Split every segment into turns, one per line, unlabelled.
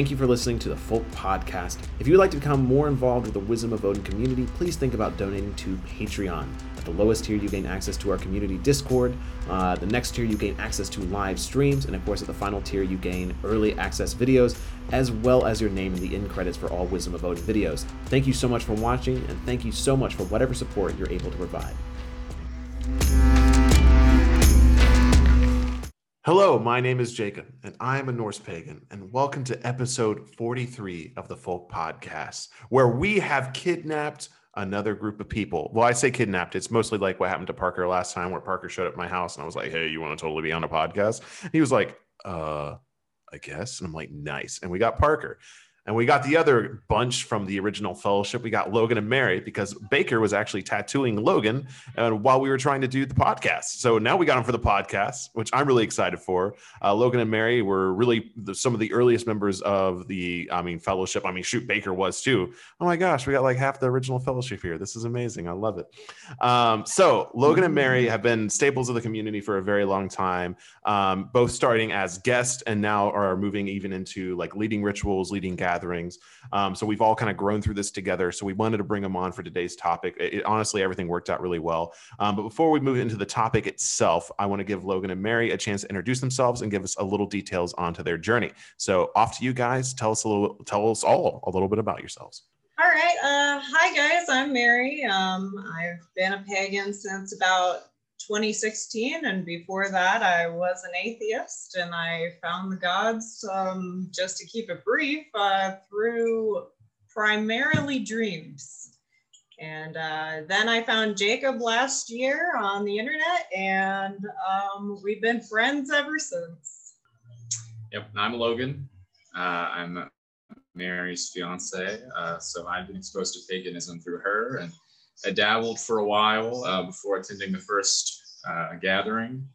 Thank you for listening to the Folk Podcast. If you would like to become more involved with the Wisdom of Odin community, please think about donating to Patreon. At the lowest tier, you gain access to our community Discord. Uh, the next tier, you gain access to live streams. And of course, at the final tier, you gain early access videos, as well as your name in the end credits for all Wisdom of Odin videos. Thank you so much for watching, and thank you so much for whatever support you're able to provide. Hello, my name is Jacob, and I am a Norse pagan, and welcome to episode 43 of the Folk Podcast, where we have kidnapped another group of people. Well, I say kidnapped, it's mostly like what happened to Parker last time, where Parker showed up at my house and I was like, hey, you want to totally be on a podcast? He was like, uh, I guess. And I'm like, nice. And we got Parker. And we got the other bunch from the original fellowship. We got Logan and Mary because Baker was actually tattooing Logan uh, while we were trying to do the podcast. So now we got him for the podcast, which I'm really excited for. Uh, Logan and Mary were really the, some of the earliest members of the, I mean, fellowship. I mean, shoot, Baker was too. Oh my gosh, we got like half the original fellowship here. This is amazing. I love it. Um, so Logan and Mary have been staples of the community for a very long time, um, both starting as guests and now are moving even into like leading rituals, leading gatherings gatherings. Um, so we've all kind of grown through this together. So we wanted to bring them on for today's topic. It, it, honestly, everything worked out really well. Um, but before we move into the topic itself, I want to give Logan and Mary a chance to introduce themselves and give us a little details onto their journey. So off to you guys. Tell us a little, tell us all a little bit about yourselves.
All right. Uh, hi, guys. I'm Mary. Um, I've been a pagan since about 2016 and before that i was an atheist and i found the gods um, just to keep it brief uh, through primarily dreams. And uh, then i found jacob last year on the internet and um, we've been friends ever since.
Yep i'm logan. Uh, i'm mary's fiance uh, so i've been exposed to paganism through her and I dabbled for a while uh, before attending the first uh, gathering.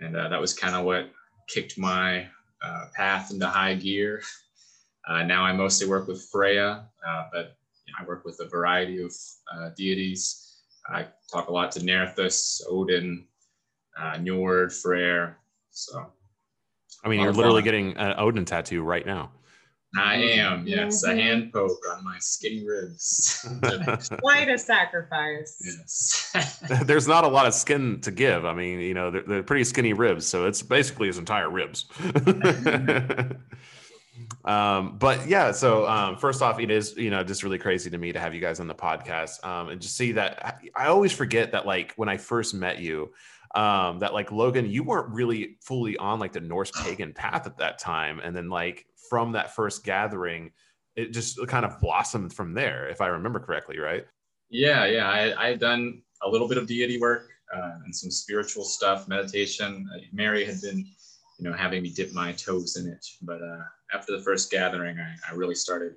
And uh, that was kind of what kicked my uh, path into high gear. Uh, now I mostly work with Freya, uh, but you know, I work with a variety of deities. I talk a lot to Nerthus, Odin, Njord, Freyr. So,
I mean, you're literally getting an Odin tattoo right now.
I am, yes, a hand poke on my skinny ribs.
Quite a sacrifice.
Yes.
There's not a lot of skin to give. I mean, you know, they're, they're pretty skinny ribs, so it's basically his entire ribs. um, but yeah, so um, first off, it is you know just really crazy to me to have you guys on the podcast um, and just see that. I always forget that like when I first met you, um, that like Logan, you weren't really fully on like the Norse pagan path at that time, and then like from that first gathering, it just kind of blossomed from there, if I remember correctly, right?
Yeah, yeah. I, I had done a little bit of deity work uh, and some spiritual stuff, meditation. Uh, Mary had been, you know, having me dip my toes in it. But uh, after the first gathering, I, I, really started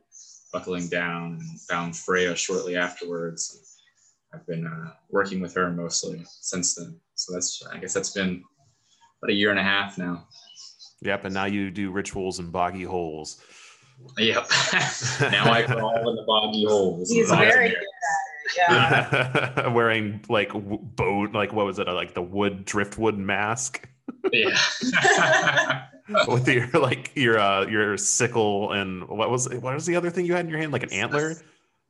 buckling down and found Freya shortly afterwards. I've been uh, working with her mostly since then. So that's, I guess that's been about a year and a half now.
Yep, and now you do rituals in boggy holes.
Yep. now I crawl in the boggy holes.
He's very good at it. Yeah.
Wearing like boat, like what was it? Like the wood driftwood mask.
Yeah.
With your like your uh your sickle and what was what was the other thing you had in your hand? Like an antler.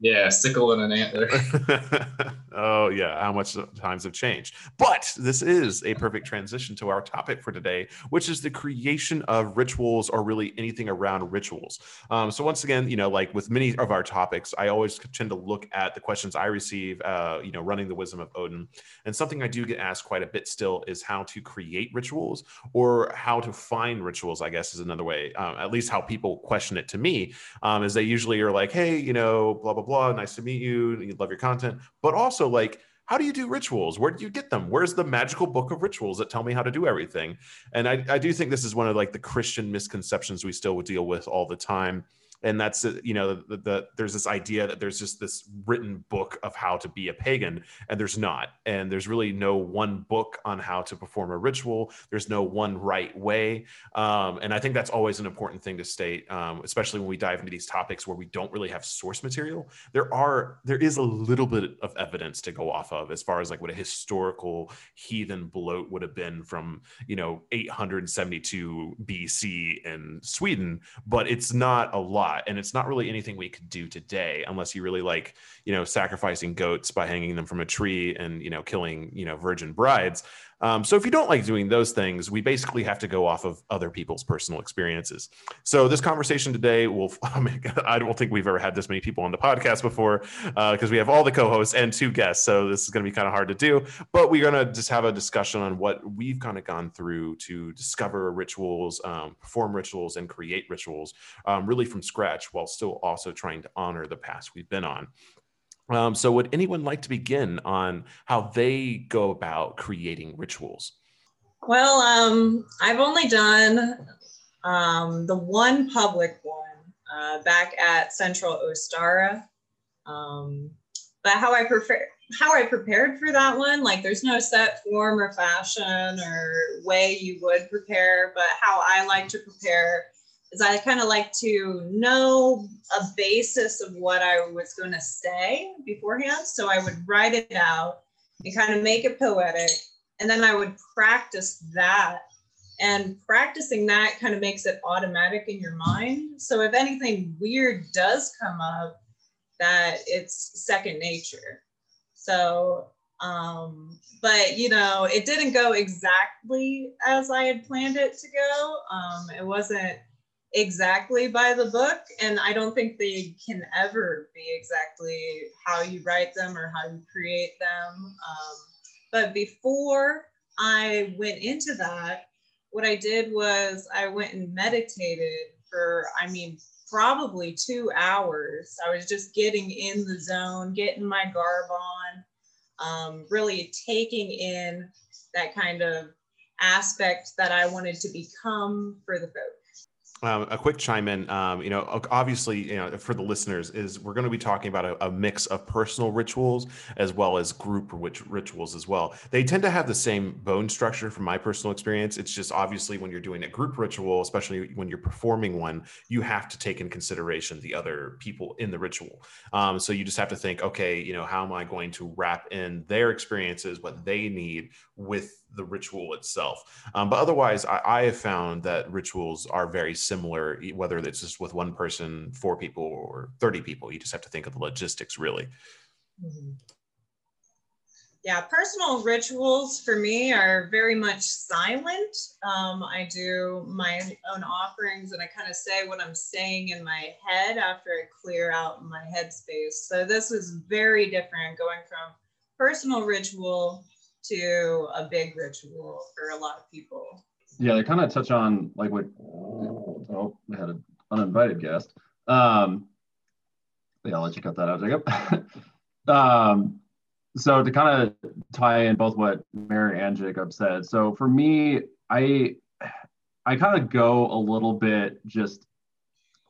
Yeah, sickle and an antler.
oh yeah, how much times have changed. But this is a perfect transition to our topic for today, which is the creation of rituals or really anything around rituals. Um, so once again, you know, like with many of our topics, I always tend to look at the questions I receive, uh, you know, running the wisdom of Odin. And something I do get asked quite a bit still is how to create rituals or how to find rituals, I guess is another way, um, at least how people question it to me, um, is they usually are like, hey, you know, blah, blah, blah. Nice to meet you. You love your content. But also, like, how do you do rituals? Where do you get them? Where's the magical book of rituals that tell me how to do everything? And I, I do think this is one of like the Christian misconceptions we still deal with all the time and that's uh, you know the, the, there's this idea that there's just this written book of how to be a pagan and there's not. And there's really no one book on how to perform a ritual. There's no one right way. Um, and i think that's always an important thing to state um, especially when we dive into these topics where we don't really have source material. There are there is a little bit of evidence to go off of as far as like what a historical heathen blot would have been from you know 872 bc in sweden but it's not a lot and it's not really anything we could do today unless you really like you know sacrificing goats by hanging them from a tree and you know killing you know virgin brides um, so if you don't like doing those things, we basically have to go off of other people's personal experiences. So this conversation today will, I, mean, I don't think we've ever had this many people on the podcast before because uh, we have all the co-hosts and two guests. So this is going to be kind of hard to do, but we're going to just have a discussion on what we've kind of gone through to discover rituals, um, perform rituals and create rituals um, really from scratch while still also trying to honor the past we've been on. Um, so, would anyone like to begin on how they go about creating rituals?
Well, um, I've only done um, the one public one uh, back at Central Ostara. Um, but how I prefer how I prepared for that one, like there's no set form or fashion or way you would prepare, but how I like to prepare is I kind of like to know a basis of what I was going to say beforehand. So I would write it out and kind of make it poetic. And then I would practice that. And practicing that kind of makes it automatic in your mind. So if anything weird does come up, that it's second nature. So, um, but you know, it didn't go exactly as I had planned it to go. Um, it wasn't exactly by the book and i don't think they can ever be exactly how you write them or how you create them um, but before i went into that what i did was i went and meditated for i mean probably two hours. I was just getting in the zone getting my garb on um, really taking in that kind of aspect that i wanted to become for the folk
um, a quick chime in. Um, you know, obviously, you know, for the listeners, is we're going to be talking about a, a, mix of personal rituals as well as group rituals as well. They tend to have the same bone structure from my personal experience. It's just obviously when you're doing a group ritual, especially when you're performing one, you have to take in consideration the other people in the ritual. Um, so you just have to think, okay, you know, how am I going to wrap in their experiences, what they need with the ritual itself. Um, but otherwise, I, I, have found that rituals are very similar, whether it's just with one person, four people, or 30 people. You just have to think of the logistics, really. Mm-hmm.
Yeah, personal rituals for me are very much silent. Um, I do my own offerings and I kind of say what I'm saying in my head after I clear out my headspace. So this is very different going from personal ritual to a big ritual for a lot of people.
Yeah, they kind of touch on like what oh, we had an uninvited guest. Um, yeah, I'll let you cut that out, Jacob. um, so to kind of tie in both what Mary and Jacob said. So for me, I I kind of go a little bit just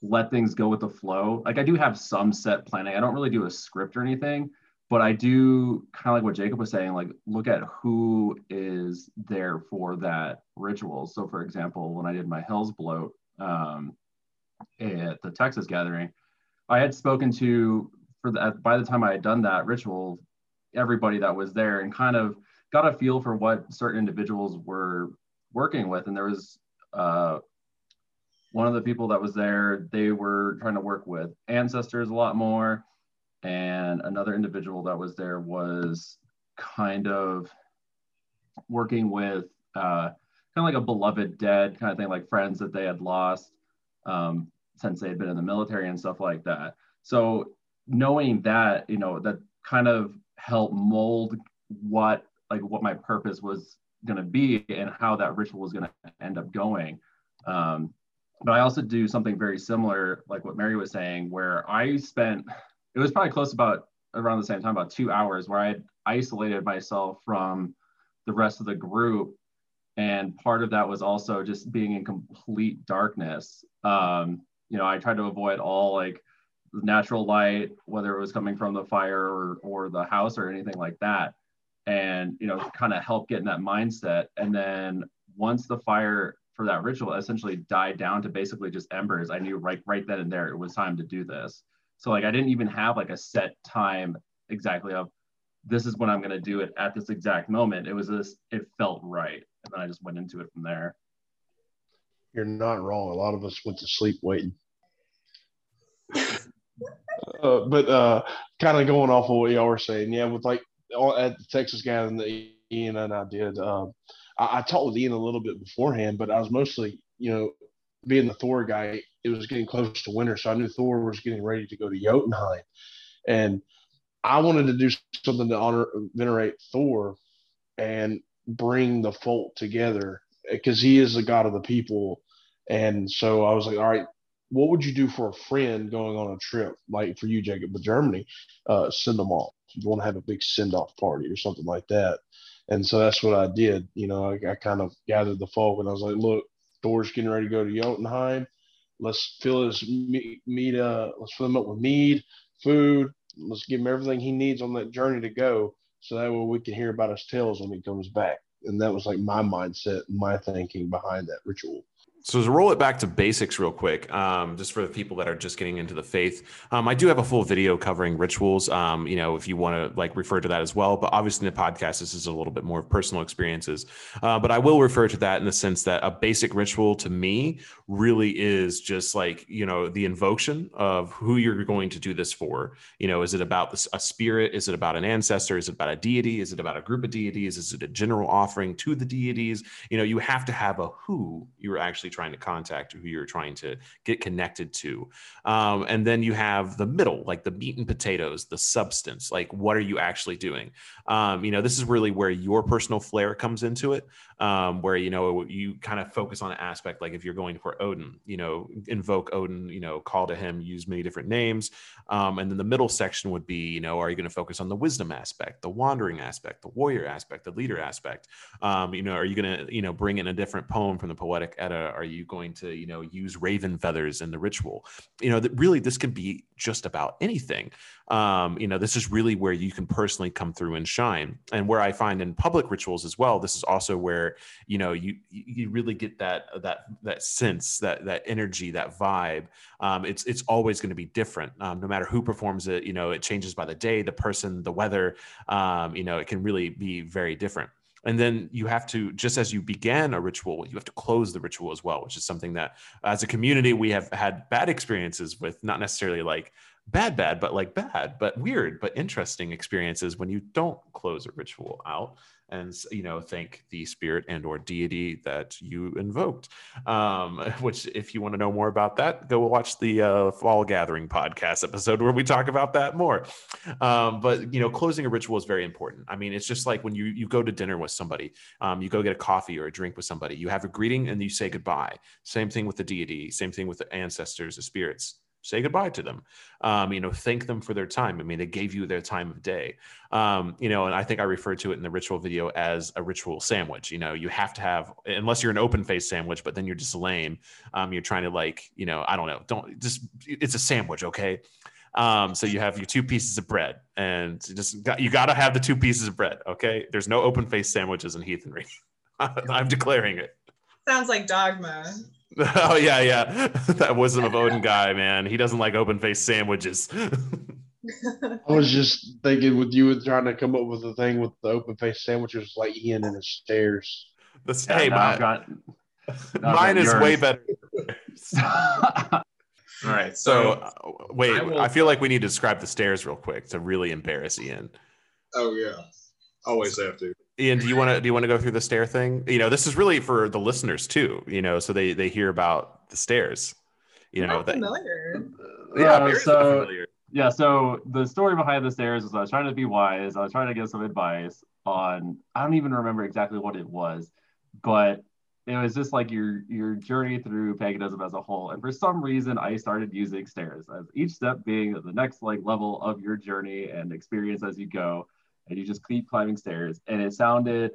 let things go with the flow. Like I do have some set planning. I don't really do a script or anything, but I do kind of like what Jacob was saying, like look at who is there for that ritual. So, for example, when I did my Hell's Blot um, at the Texas gathering, I had spoken to for the by the time I had done that ritual, everybody that was there and kind of got a feel for what certain individuals were working with. And there was uh, one of the people that was there, they were trying to work with ancestors a lot more and another individual that was there was kind of working with uh, kind of like a beloved dead kind of thing, like friends that they had lost um, since they had been in the military and stuff like that. So knowing that, you know, that kind of helped mold what like what my purpose was going to be and how that ritual was going to end up going. Um, but I also do something very similar, like what Mary was saying, where I spent it was probably close about around the same time, about two hours, where I isolated myself from the rest of the group. And part of that was also just being in complete darkness. Um, you know, I tried to avoid all like natural light, whether it was coming from the fire or, or the house or anything like that. And, you know, kind of help get in that mindset. And then once the fire for that ritual essentially died down to basically just embers, I knew right, right then and there, it was time to do this. So like, I didn't even have like a set time exactly of this is when I'm going to do it at this exact moment. It was this, it felt right. And then I just went into it from there.
You're not wrong. A lot of us went to sleep waiting. uh, but uh, kind of going off of what y'all were saying, yeah, with like all, at the Texas gathering that Ian and I did, uh, I, I talked with Ian a little bit beforehand, but I was mostly, you know, being the Thor guy, it was getting close to winter, so I knew Thor was getting ready to go to Jotunheim, and I wanted to do something to honor, venerate Thor, and bring the folk together because he is the god of the people. And so I was like, all right, what would you do for a friend going on a trip, like for you, Jacob, with Germany? Uh, send them off. You want to have a big send off party or something like that. And so that's what I did. You know, I, I kind of gathered the folk and I was like, look, Thor's getting ready to go to Jotunheim. Let's fill his meat, uh, let's fill him up with mead, food. Let's give him everything he needs on that journey to go. So that way we can hear about his tales when he comes back. And that was like my mindset, my thinking behind that ritual.
So to roll it back to basics real quick, um, just for the people that are just getting into the faith, um, I do have a full video covering rituals. Um, you know, if you want to like refer to that as well, but obviously in the podcast, this is a little bit more of personal experiences. Uh, but I will refer to that in the sense that a basic ritual to me really is just like you know the invocation of who you're going to do this for. You know, is it about a spirit? Is it about an ancestor? Is it about a deity? Is it about a group of deities? Is it a general offering to the deities? You know, you have to have a who you're actually trying to contact, who you're trying to get connected to. Um, and then you have the middle, like the meat and potatoes, the substance, like what are you actually doing? Um, you know, this is really where your personal flair comes into it, um, where, you know, you kind of focus on an aspect, like if you're going for Odin, you know, invoke Odin, you know, call to him, use many different names. Um, and then the middle section would be, you know, are you going to focus on the wisdom aspect, the wandering aspect, the warrior aspect, the leader aspect? Um, you know, are you going to, you know, bring in a different poem from the poetic edda? Are you going to, you know, use raven feathers in the ritual? You know, that really this can be just about anything. Um, you know, this is really where you can personally come through and shine. And where I find in public rituals as well, this is also where, you know, you you really get that that that sense, that that energy, that vibe. Um, it's it's always going to be different, um, no matter who performs it. You know, it changes by the day, the person, the weather. Um, you know, it can really be very different. And then you have to, just as you began a ritual, you have to close the ritual as well, which is something that as a community we have had bad experiences with, not necessarily like bad, bad, but like bad, but weird, but interesting experiences when you don't close a ritual out and you know thank the spirit and or deity that you invoked. Um, which if you want to know more about that go watch the uh, fall gathering podcast episode where we talk about that more. Um, but you know closing a ritual is very important. I mean it's just like when you you go to dinner with somebody um, you go get a coffee or a drink with somebody you have a greeting and you say goodbye. Same thing with the deity same thing with the ancestors the spirits say goodbye to them um, you know thank them for their time. I mean they gave you their time of day. Um, you know and i think i referred to it in the ritual video as a ritual sandwich. You know you have to have unless you're an open face sandwich but then you're just lame um, you're trying to like you know i don't know don't just it's a sandwich okay? Um, so you have your two pieces of bread and just got, you got to have the two pieces of bread okay? There's no open face sandwiches in heathenry. I'm declaring it.
Sounds like dogma
Oh yeah, yeah. that wisdom of Odin guy, man. He doesn't like open faced sandwiches.
I was just thinking with you were trying to come up with the thing with the open faced sandwiches like Ian and his stairs.
The yeah, hey, no, got, mine is yours. way better.
All right. So, so
uh, wait, I, will, I, feel like we need to describe the stairs real quick to really embarrass Ian.
Oh yeah. Always have to.
Ian, do you want to do you want to go through the stair thing? You know, this is really for the listeners too. You know, so they they hear about the stairs. You know,
that, familiar.
yeah. Oh, so yeah. So the story behind the stairs is I was trying to be wise. I was trying to get some advice on. I don't even remember exactly what it was, but it was just like your your journey through paganism as a whole. And for some reason, I started using stairs as each step being the next like level of your journey and experience as you go and you just keep climbing stairs. And it sounded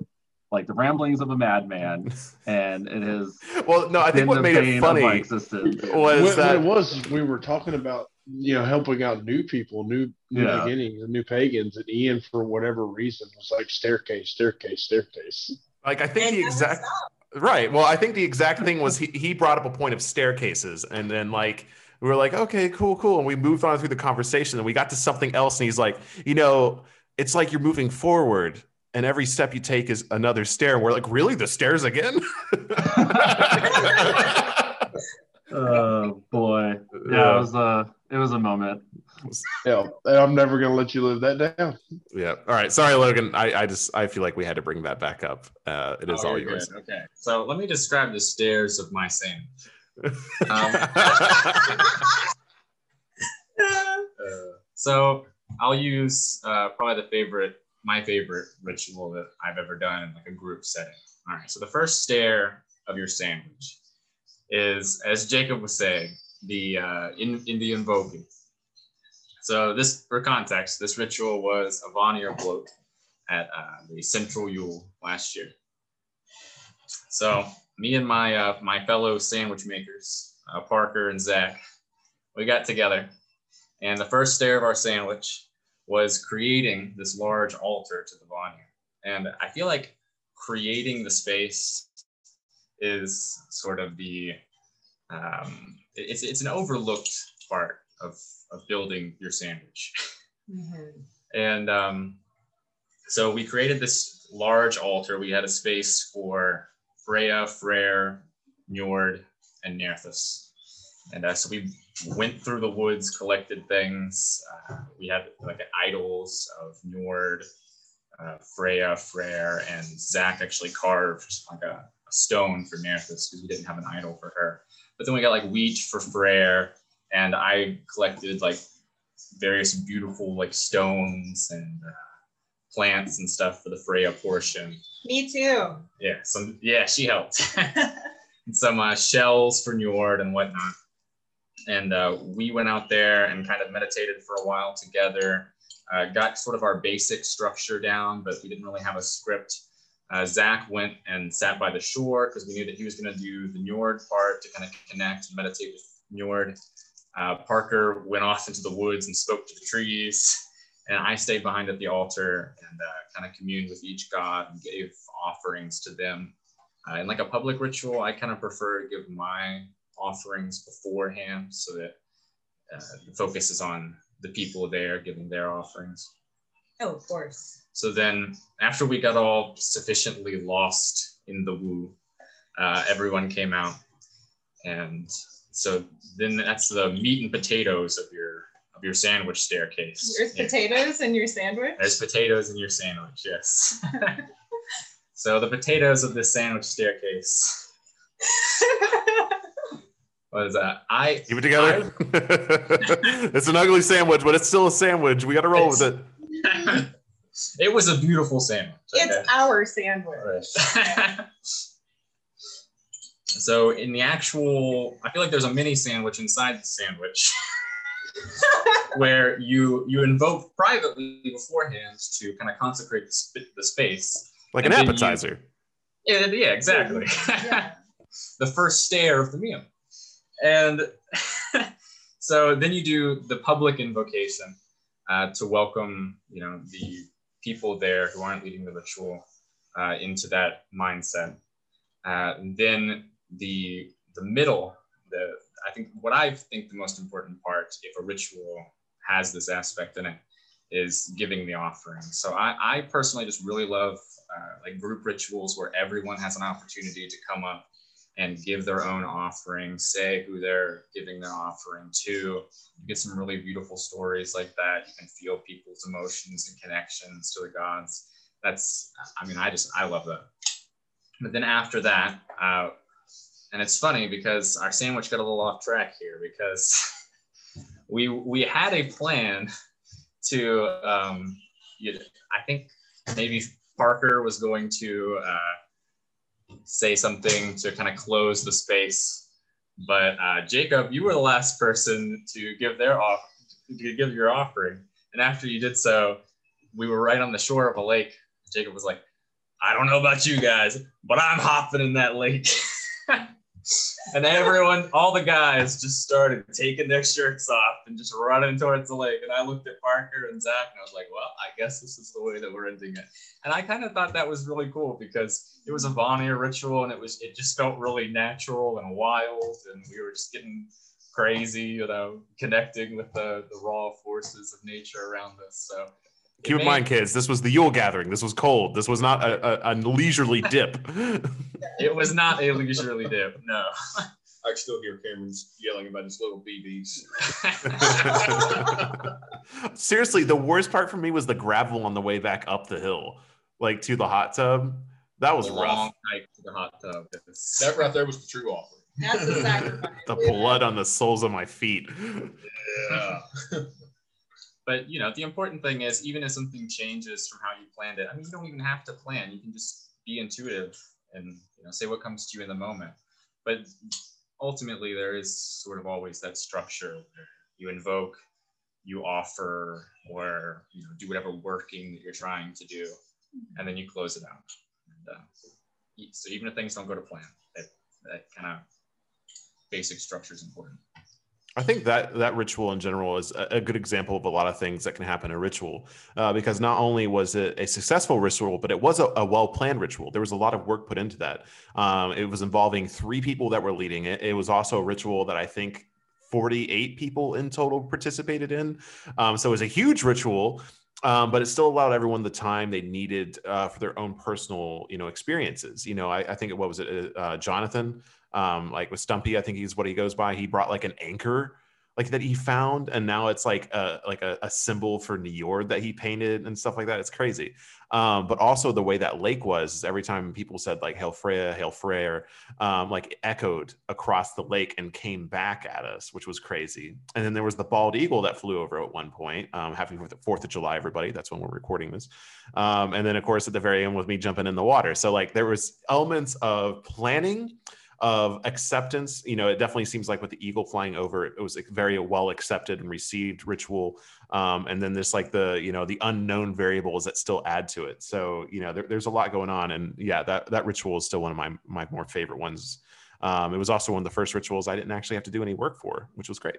like the ramblings of a madman, and it has
Well, no, I think what made it
bane of my
funny was
what, what
that
it was we were talking about you know helping out new people new new
Yeah.
beginnings new pagans and ian for whatever reason was like staircase staircase staircase
like I think
And
the exact right. Well, I think the exact thing was he, he brought up a point of staircases, and then like we were like, okay, cool, cool, and we moved on through the conversation, and we got to something else, and he's like, you know, it's like you're moving forward. And every step you take is another stair. And we're like, really? The stairs again?
Oh boy, yeah,
Yeah.
it was a it was a moment.
yeah i'm never going to let you live that down
Yeah. All right. Sorry, Logan. I, I just I feel like we had to bring that back up. Uh, it is
Oh,
all yours.
good. Okay. So let me describe the stairs of my sandwich. Um, Uh, so I'll use uh, probably the favorite, my favorite ritual that I've ever done in like a group setting. All right. So the first stair of your sandwich is, as Jacob was saying, the uh, in, Indian voguing. So this, for context, this ritual was a Vanir blot at uh, the Central Yule last year. So me and my uh, my fellow sandwich makers, uh, Parker and Zach, we got together, and the first stair of our sandwich was creating this large altar to the Vanir. And I feel like creating the space is sort of the um, it's it's an overlooked part of of building your sandwich.
Mhm.
And um, so we created this large altar. We had a space for Freya, Freyr, Njord, and Nerthus. And uh, so we went through the woods, collected things. Uh, we had like idols of Njord, uh, Freya, Freyr, and Zach actually carved like a, a stone for Nerthus because we didn't have an idol for her. But then we got like wheat for Freyr, and I collected like various beautiful like stones and uh, plants and stuff for the Freya portion.
Me too.
Yeah, some yeah, she helped. and some uh, shells for Njord and whatnot. And uh, we went out there and kind of meditated for a while together. Uh, got sort of our basic structure down, but we didn't really have a script. Uh, Zach went and sat by the shore because we knew that he was going to do the Njord part to kind of connect and meditate with Njord. Uh, Parker went off into the woods and spoke to the trees, and I stayed behind at the altar and uh, kind of communed with each god and gave offerings to them. Uh, in like a public ritual, I kind of prefer to give my offerings beforehand so that uh, the focus is on the people there giving their offerings.
Oh, of course.
So then, after we got all sufficiently lost in the woo, uh, everyone came out, and so then that's the meat and potatoes of your of your sandwich staircase.
There's
Yeah.
potatoes in your sandwich.
There's potatoes in your sandwich, yes. so the potatoes of this sandwich staircase was that? I
Keep it together. it's an ugly sandwich, but it's still a sandwich. We got to roll with it.
it was a beautiful sandwich. okay?
it's our sandwich.
Right. so in the actual, I feel like there's a mini sandwich inside the sandwich where you you invoke privately beforehand to kind of consecrate the, sp- the space.
Like an
And then you-
appetizer.
Yeah, yeah, exactly.
Yeah.
the first stair of the meal. And so then you do the public invocation uh, to welcome, you know, the people there who aren't leading the ritual uh, into that mindset. Uh, then the the middle, the I think what I think the most important part, if a ritual has this aspect in it, is giving the offering. So I, I personally just really love uh, like group rituals where everyone has an opportunity to come up and give their own offering, say who they're giving their offering to. You get some really beautiful stories like that. You can feel people's emotions and connections to the gods. That's, I mean, I just, I love that. But then after that, uh, and it's funny because our sandwich got a little off track here because we we had a plan to, um, you, know, I think maybe Parker was going to uh, say something to kind of close the space, but uh, Jacob, you were the last person to give their off to give your offering, and after you did so, we were right on the shore of a lake. Jacob was like, I don't know about you guys, but I'm hopping in that lake. and everyone, all the guys just started taking their shirts off and just running towards the lake. And I looked at Parker and Zach and I was like, well, I guess this is the way that we're ending it. And I kind of thought that was really cool because it was a Vanir ritual and it was, it just felt really natural and wild. And we were just getting crazy, you know, connecting with the, the raw forces of nature around us. So
Keep in mind, kids, this was the Yule gathering. This was cold. This was not a, a, a leisurely dip.
it was not a leisurely dip. No.
I can still hear Cameron's yelling about his little BBs.
Seriously, the worst part for me was the gravel on the way back up the hill, like to the hot tub. That was rough.
long hike to the hot tub.
That right there was the true offer.
That's a sacrifice.
the blood on the soles of my feet.
Yeah.
But you know, the important thing is even if something changes from how you planned it, I mean, you don't even have to plan. You can just be intuitive and you know say what comes to you in the moment. But ultimately, there is sort of always that structure where you invoke, you offer, or you know, do whatever working that you're trying to do, and then you close it out. And, uh, so even if things don't go to plan, that, that kind of basic structure is important.
I think that that ritual in general is a, good example of a lot of things that can happen in a ritual, uh, because not only was it a successful ritual, but it was a, a well planned ritual. There was a lot of work put into that. Um, it was involving three people that were leading it. It was also a ritual that I think 48 people in total participated in. Um, so it was a huge ritual. Um, but it still allowed everyone the time they needed uh, for their own personal, you know, experiences. You know, I, I think what was it, uh, Jonathan um, like with Stumpy, I think he's what he goes by. He brought like an anchor like that he found, and now it's like a like a, a symbol for Njord that he painted and stuff like that. It's crazy. Um, but also the way that lake was, every time people said like Hail Freya, Hail Freyr, um, like echoed across the lake and came back at us, which was crazy. And then there was the bald eagle that flew over at one point. Um, happy Fourth of July, everybody. That's when we're recording this. Um, and then of course at the very end with me jumping in the water. So like there was elements of planning of acceptance. You know, it definitely seems like with the eagle flying over, it was a very well accepted and received ritual. Um, and then there's like the you know the unknown variables that still add to it. So you know, there, there's a lot going on, and yeah, that that ritual is still one of my my more favorite ones. Um, it was also one of the first rituals I didn't actually have to do any work for, which was great.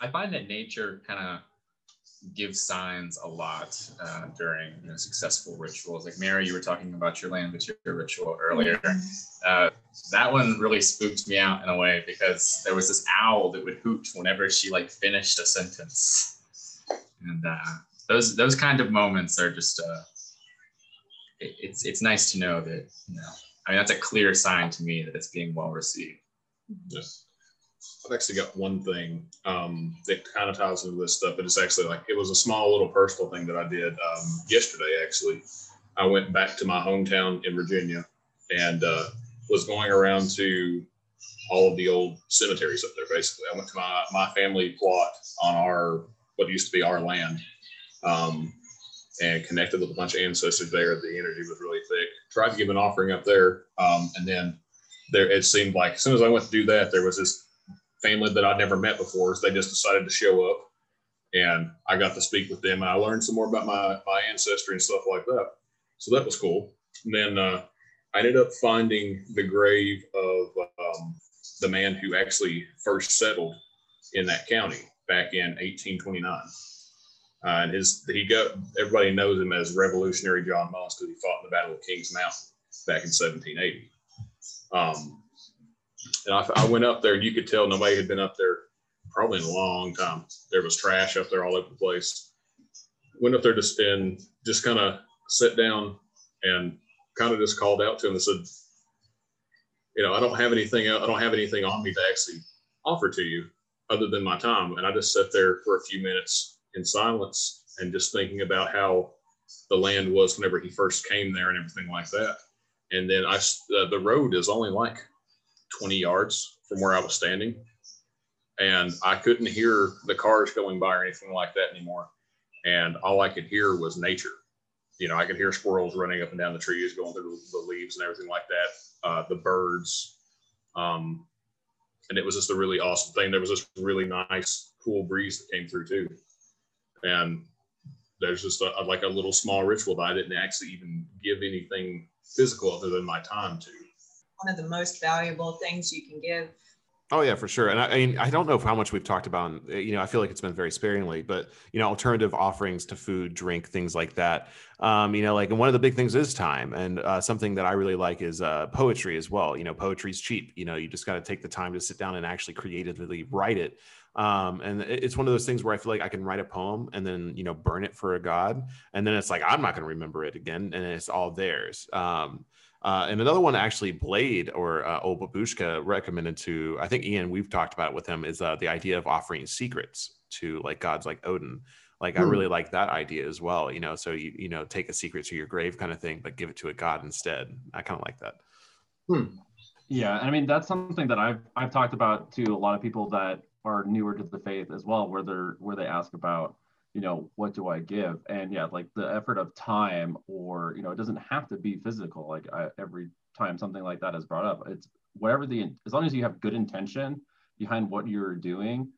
I find that nature kind of give signs a lot uh, during you know, successful rituals. Like Mary, you were talking about your land material ritual earlier. Uh, that one really spooked me out in a way because there was this owl that would hoot whenever she like finished a sentence, and uh, those those kind of moments are just uh, it, it's it's nice to know that you know. I mean, that's a clear sign to me that it's being well received.
Yes. I've actually got one thing um, that kind of ties into this stuff, but it's actually like it was a small little personal thing that I did um, yesterday. Actually, I went back to my hometown in Virginia and uh, was going around to all of the old cemeteries up there. Basically, I went to my my family plot on our what used to be our land, um, and connected with a bunch of ancestors there. The energy was really thick. Tried to give an offering up there, um, and then there it seemed like as soon as I went to do that, there was this family that I'd never met before. So they just decided to show up, and I got to speak with them, and I learned some more about my my ancestry and stuff like that. So that was cool. And then uh, I ended up finding the grave of um, the man who actually first settled in that county back in 1829. Uh, and his he got everybody knows him as Revolutionary John Moss because he fought in the Battle of Kings Mountain back in 1780. Um, and I, I went up there, and you could tell nobody had been up there probably in a long time. There was trash up there all over the place. Went up there to spend, just kind of sat down and kind of just called out to him and said, you know, I don't have anything, I don't have anything on me to actually offer to you other than my time. And I just sat there for a few minutes in silence and just thinking about how the land was whenever he first came there and everything like that. And then I, uh, the road is only like 20 yards from where I was standing. And I couldn't hear the cars going by or anything like that anymore. And all I could hear was nature. You know, I could hear squirrels running up and down the trees, going through the leaves and everything like that, uh, the birds. Um, and it was just a really awesome thing. There was this really nice, cool breeze that came through too. And there's just a, like a little small ritual that I didn't actually even give anything physical other than my time to.
One of the most valuable things you can give
Oh yeah, for sure. And I, I, mean, I don't know how much we've talked about. Uh, you know, I feel like it's been very sparingly, but you know, alternative offerings to food, drink, things like that. Um, you know, like, and one of the big things is time, and uh, something that I really like is uh, poetry as well. You know, poetry is cheap. You know, you just got to take the time to sit down and actually creatively write it. Um, and it's one of those things where I feel like I can write a poem and then you know burn it for a god, and then it's like I'm not going to remember it again, and it's all theirs. Um, uh, and another one, actually, Blade or uh, Old Babushka recommended to, I think Ian, we've talked about with him, is uh, the idea of offering secrets to like gods like Odin. Like I hmm. really like that idea as well. You know, so you you know take a secret to your grave kind of thing, but give it to a god instead. I kind of like that.
Hmm. Yeah, I mean that's something that I've I've talked about to a lot of people that are newer to the faith as well, where they're where they ask about you know what do i give? And yeah like the effort of time or you know it doesn't have to be physical like I, every time something like that is brought up it's whatever the as long as you have good intention behind what you're doing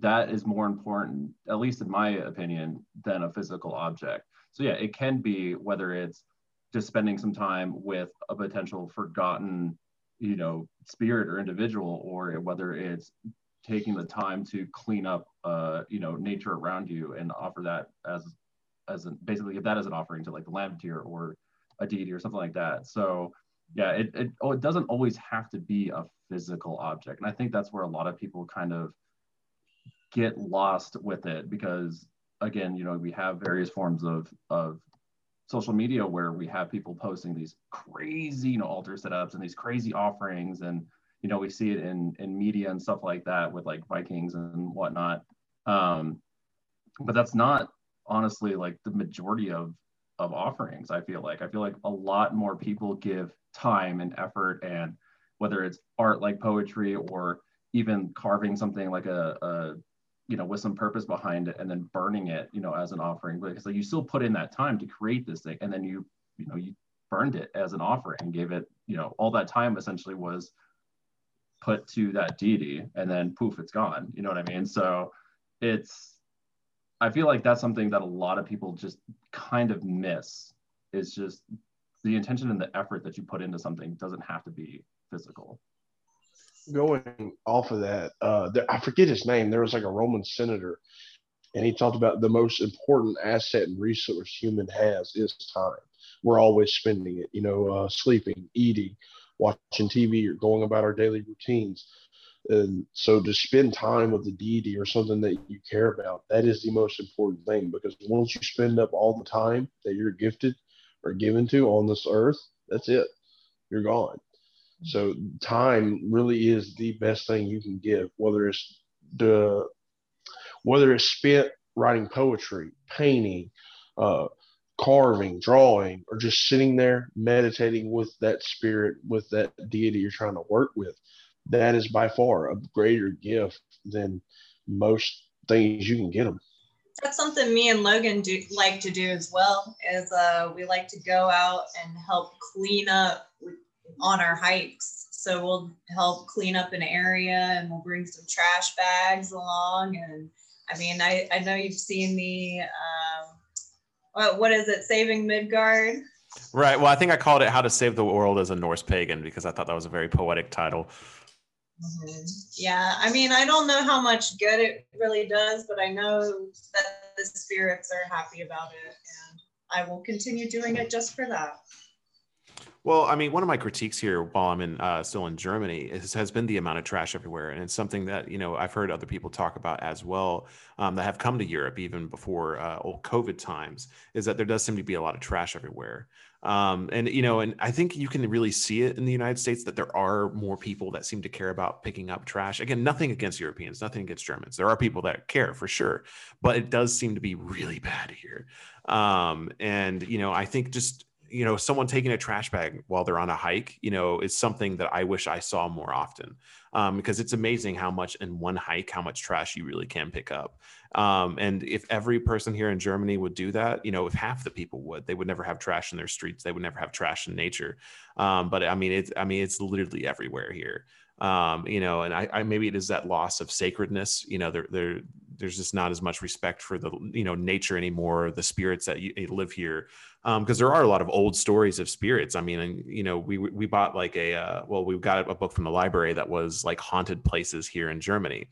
that is more important at least in my opinion than a physical object. So yeah it can be whether it's just spending some time with a potential forgotten you know spirit or individual or whether it's taking the time to clean up uh, you know nature around you and offer that as as an, basically give that as an offering to like the lamb or a deity or something like that. So yeah it, it oh it doesn't always have to be a physical object. And i think that's where a lot of people kind of get lost with it because again you know we have various forms of of social media where we have people posting these crazy you know altar setups and these crazy offerings and you know we see it in in media and stuff like that with like vikings and whatnot. Um but that's not honestly like the majority of of offerings i feel like. I feel like a lot more people give time and effort and whether it's art like poetry or even carving something like a, a you know with some purpose behind it and then burning it you know as an offering because like you still put in that time to create this thing and then you you know you burned it as an offering and gave it you know all that time essentially was put to that deity and then poof it's gone. You know what i mean? So it's i feel like that's something that a lot of people just kind of miss is just the intention and the effort that you put into something doesn't have to be physical.
Going off of that uh there, i forget his name. There was like a roman senator and he talked about the most important asset and resource human has is time. We're always spending it you know uh, sleeping eating watching TV or going about our daily routines. And so to spend time with the deity or something that you care about, that is the most important thing because once you spend up all the time that you're gifted or given to on this earth, that's it. You're gone. So time really is the best thing you can give, whether it's the whether it's spent writing poetry, painting, uh, carving, drawing, or just sitting there meditating with that spirit, with that deity you're trying to work with, that is by far a greater gift than most things you can get them.
That's something me and Logan do like to do as well. Is uh, we like to go out and help clean up on our hikes. So we'll help clean up an area and we'll bring some trash bags along. And I mean, I, I know you've seen the um, what, what is it? Saving Midgard.
Right. Well, I think I called it "How to Save the World as a Norse Pagan" because I thought that was a very poetic title.
Mm-hmm. Yeah, I mean, I don't know how much good it really does, but I know that the spirits are happy about it, and I will continue doing it just for that.
Well, I mean, one of my critiques here while I'm in uh, still in Germany is, has been the amount of trash everywhere, and it's something that you know I've heard other people talk about as well um, that have come to Europe even before uh, old COVID times. Is that there does seem to be a lot of trash everywhere, um, and you know, and I think you can really see it in the United States that there are more people that seem to care about picking up trash. Again, nothing against Europeans, nothing against Germans. There are people that care for sure, but it does seem to be really bad here. Um, and you know, I think just you know someone taking a trash bag while they're on a hike you know is something that i wish i saw more often um, because it's amazing how much in one hike how much trash you really can pick up um, and if every person here in germany would do that you know if half the people would they would never have trash in their streets they would never have trash in nature um, but i mean it's i mean it's literally everywhere here um, you know, and I, I maybe it is that loss of sacredness. You know, there there there's just not as much respect for the you know nature anymore, the spirits that you, live here, because um, there are a lot of old stories of spirits. I mean, and, you know, we we bought like a uh, well, we got a book from the library that was like haunted places here in Germany,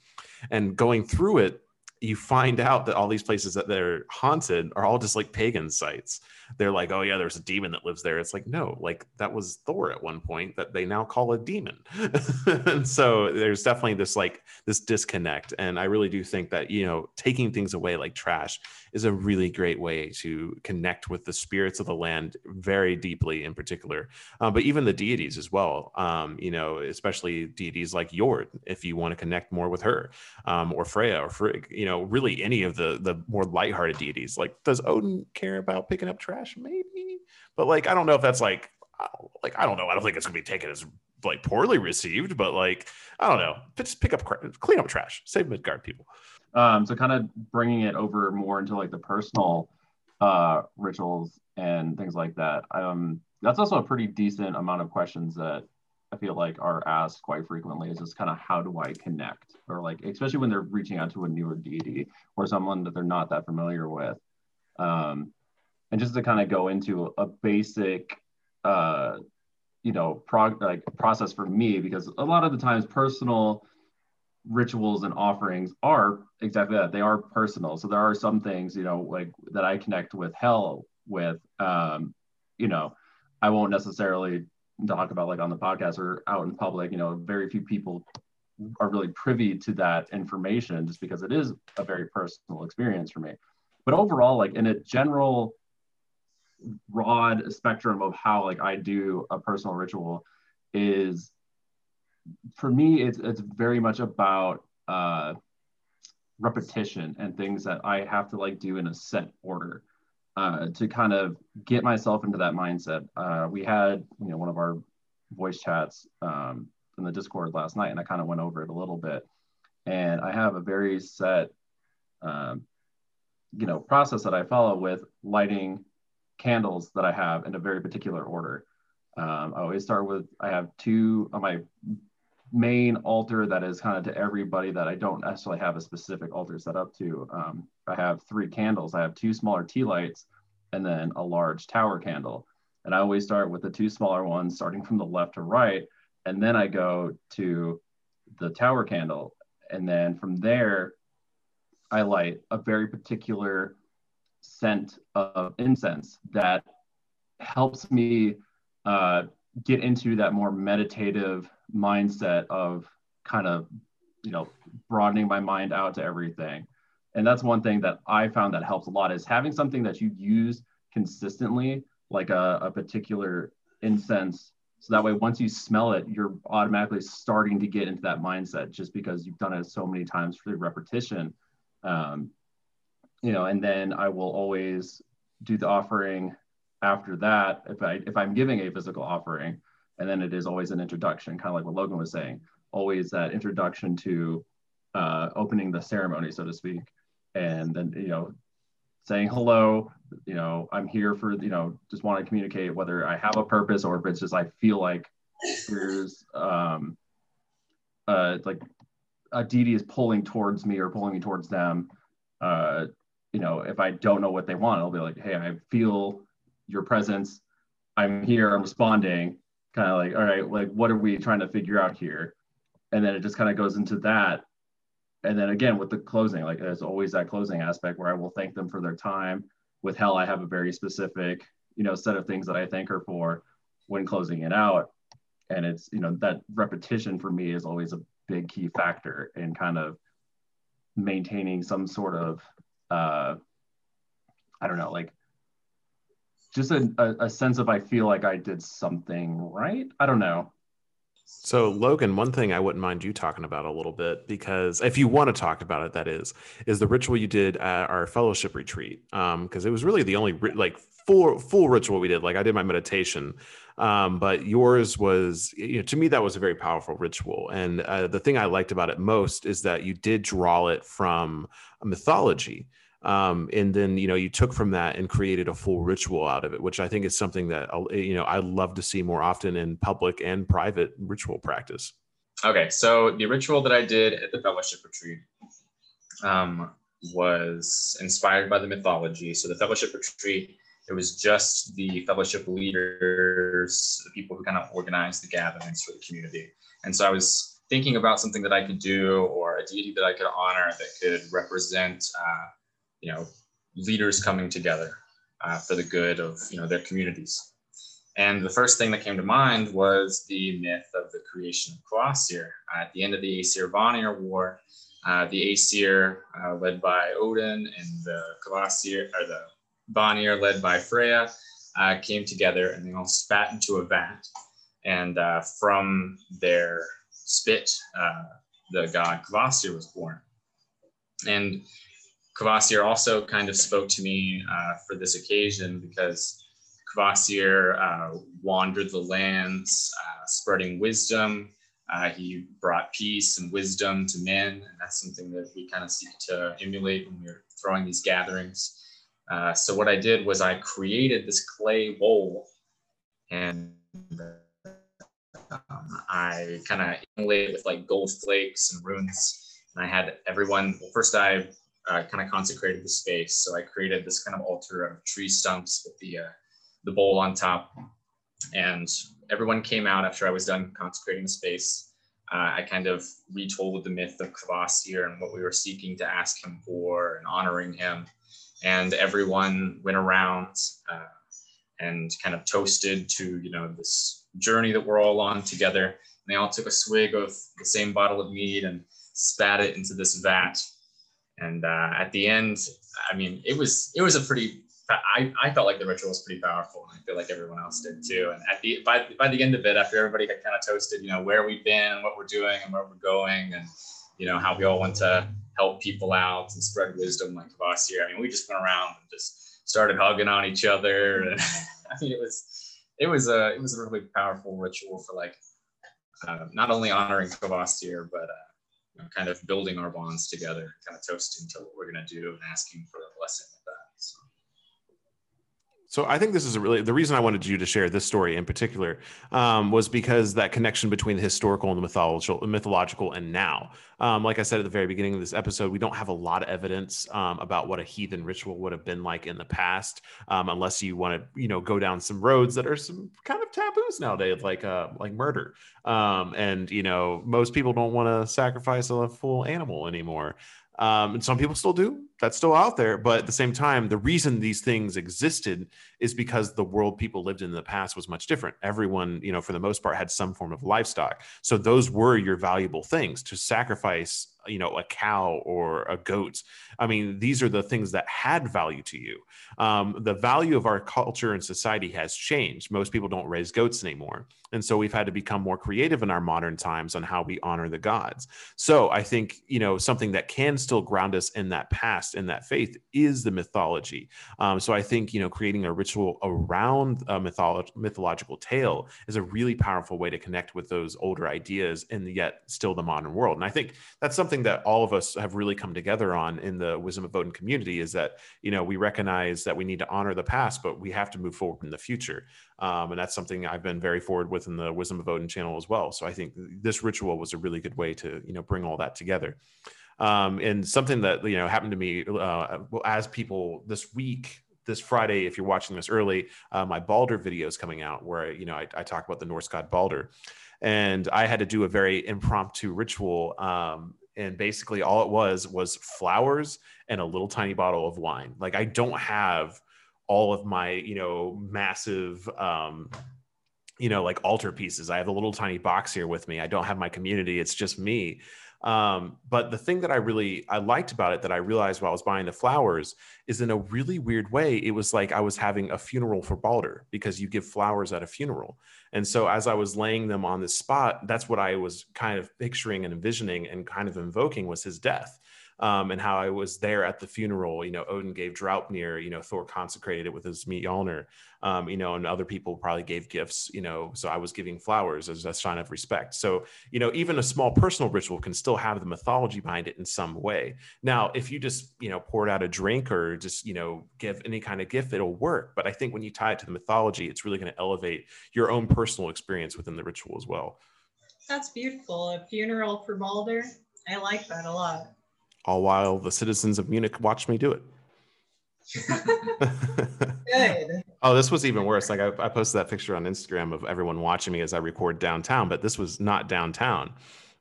and going through it, you find out that all these places that they're haunted are all just like pagan sites. They're like, oh yeah, there's a demon that lives there. It's like, no, like that was Thor at one point that they now call a demon. and so there's definitely this like this disconnect. And I really do think that, you know, taking things away like trash is a really great way to connect with the spirits of the land very deeply in particular, uh, but even the deities as well. Um, you know, especially deities like Jord, if you want to connect more with her, um, or Freya, or Frigg, you know, really any of the the more lighthearted deities. Like, does Odin care about picking up trash? Maybe, but like, I don't know if that's like, like I don't know. I don't think it's gonna be taken as like poorly received, but like I don't know, just pick up, clean up trash, save Midgard people.
Um, so kind of bringing it over more into like the personal uh, rituals and things like that. Um, that's also a pretty decent amount of questions that I feel like are asked quite frequently. Is just kind of how do I connect, or like especially when they're reaching out to a newer deity or someone that they're not that familiar with. Um, and just to kind of go into a basic uh, you know prog- like process for me because a lot of the times personal rituals and offerings are exactly that they are personal so there are some things you know like that i connect with Hel with um you know i won't necessarily talk about like on the podcast or out in public you know very few people are really privy to that information just because it is a very personal experience for me. But overall like in a general broad spectrum of how like i do a personal ritual is for me, it's it's very much about uh, repetition and things that I have to like do in a set order uh, to kind of get myself into that mindset. Uh, we had you know one of our voice chats um, in the Discord last night, and I kind of went over it a little bit. And I have a very set, um, you know, process that I follow with lighting candles that I have in a very particular order. Um, I always start with I have two on my main altar that is kind of to everybody that I don't necessarily have a specific altar set up to. Um, I have three candles. I have two smaller tea lights and then a large tower candle. And I always start with the two smaller ones, starting from the left to right. And then I go to the tower candle. And then from there, I light a very particular scent of incense that helps me uh, get into that more meditative mindset of kind of you know broadening my mind out to everything and that's one thing that i found that helps a lot is having something that you use consistently like a, a particular incense. So that way once you smell it you're automatically starting to get into that mindset just because you've done it so many times through repetition. Um, you know and then i will always do the offering after that if i if i'm giving a physical offering and then it is always an introduction, kind of like what Logan was saying, always that introduction to uh, opening the ceremony, so to speak, and then you know saying hello you know i'm here for you know just want to communicate whether i have a purpose or if it's just i feel like there's um uh like a deity is pulling towards me or pulling me towards them uh you know if i don't know what they want i'll be like hey i feel your presence i'm here i'm responding kind of like, all right, like what are we trying to figure out here? And then it just kind of goes into that. And then again with the closing, like there's always that closing aspect where I will thank them for their time. With Hel, I have a very specific, you know, set of things that I thank her for when closing it out. And it's, you know, that repetition for me is always a big key factor in kind of maintaining some sort of uh I don't know, like just a, a, sense of I feel like I did something right. I don't know.
So, Logan, one thing I wouldn't mind you talking about a little bit, because if you want to talk about it, that is, is the ritual you did at our fellowship retreat. Um, because it was really the only like full full ritual we did. Like I did my meditation, um, but yours was, you know, to me that was a very powerful ritual. And uh, the thing I liked about it most is that you did draw it from mythology um, and then you know you took from that and created a full ritual out of it which i think is something that uh, you know i love to see more often in public and private ritual practice
Okay, so the ritual that I did at the fellowship retreat um, was inspired by the mythology. So the fellowship retreat, it was just the fellowship leaders, the people who kind of organized the gatherings for the community. And so I was thinking about something that I could do or a deity that I could honor that could represent, uh, you know, leaders coming together uh, for the good of you know their communities. And the first thing that came to mind was the myth of the creation of Kvasir. At the end of the Aesir Vanir War, uh, the Aesir, uh, led by Odin, and the Kvasir, or the Vanir, led by Freya, uh, came together and they all spat into a vat. And uh, from their spit, uh, the god Kvasir was born. And Kvasir also kind of spoke to me uh, for this occasion because Kvasir uh, wandered the lands, uh, spreading wisdom. Uh, he brought peace and wisdom to men, and that's something that we kind of seek to emulate when we're throwing these gatherings. Uh, so what I did was I created this clay bowl, and um, I kind of inlaid with like gold flakes and runes. And I had everyone. Well, first I uh, kind of consecrated the space. So I created this kind of altar of tree stumps with the uh, the bowl on top, and everyone came out after I was done consecrating the space. Uh, I kind of retold the myth of Kvasir and what we were seeking to ask him for and honoring him. And everyone went around uh, and kind of toasted to you know this journey that we're all on together. And they all took a swig of the same bottle of mead and spat it into this vat and uh, at the end, I mean, it was it was a pretty. I, I felt like the ritual was pretty powerful, and I feel like everyone else did too. And at the by by the end of it, after everybody had kind of toasted, you know, where we've been, and what we're doing, and where we're going, and you know how we all want to help people out and spread wisdom like Kvasir. I mean, we just went around and just started hugging on each other, and I mean, it was it was a it was a really powerful ritual for like uh, not only honoring Kvasir, but uh, know, kind of building our bonds together, kind of toasting to what we're going to do and asking for a blessing with that. So.
I think this is really the reason I wanted you to share this story in particular um, was because that connection between the historical and the mythological, mythological and now. Um, like I said at the very beginning of this episode, we don't have a lot of evidence um, about what a heathen ritual would have been like in the past, um, unless you want to, you know, go down some roads that are some kind of taboos nowadays, like uh, like murder. Um, and you know, most people don't want to sacrifice a full animal anymore. Um, and some people still do. That's still out there. But at the same time, the reason these things existed is because the world people lived in, in the past was much different. Everyone, you know, for the most part, had some form of livestock. So those were your valuable things to sacrifice you know a cow or a goat i mean these are the things that had value to you um, the value of our culture and society has changed most people don't raise goats anymore and so we've had to become more creative in our modern times on how we honor the gods so i think you know something that can still ground us in that past in that faith is the mythology um, so i think you know creating a ritual around a mytholo- mythological tale is a really powerful way to connect with those older ideas and yet still the modern world and i think that's something something that all of us have really come together on in the wisdom of Odin community is that you know we recognize that we need to honor the past, but we have to move forward in the future, um, and that's something I've been very forward with in the Wisdom of Odin channel as well. So I think this ritual was a really good way to you know bring all that together. Um, and something that you know happened to me uh, as people this week this Friday, if you're watching this early, uh, my Balder video is coming out where you know I, I, talk about the Norse god Balder, and I had to do a very impromptu ritual um, and basically all it was was flowers and a little tiny bottle of wine. Like i don't have all of my you know massive um you know like altar pieces i have a little tiny box here with me. I don't have my community. It's just me um, but the thing that I really I liked about it that I realized while I was buying the flowers is in a really weird way, it was like I was having a funeral for Balder because you give flowers at a funeral. And so as I was laying them on this spot, that's what I was kind of picturing and envisioning and kind of invoking was his death um, and how I was there at the funeral. You know, Odin gave Draupnir, you know, Thor consecrated it with his Mjolnir, um, you know, and other people probably gave gifts, you know, so I was giving flowers as a sign of respect. So, you know, even a small personal ritual can still have the mythology behind it in some way. Now, if you just, you know, pour it out a drink or just, you know, give any kind of gift, it'll work. But I think when you tie it to the mythology, it's really going to elevate your own personal experience within the ritual as well.
That's beautiful. A funeral for Balder. I like that a lot.
All while the citizens of Munich watched me do it.
Good.
oh, this was even worse. Like I, I posted that picture on Instagram of everyone watching me as I record downtown, but this was not downtown.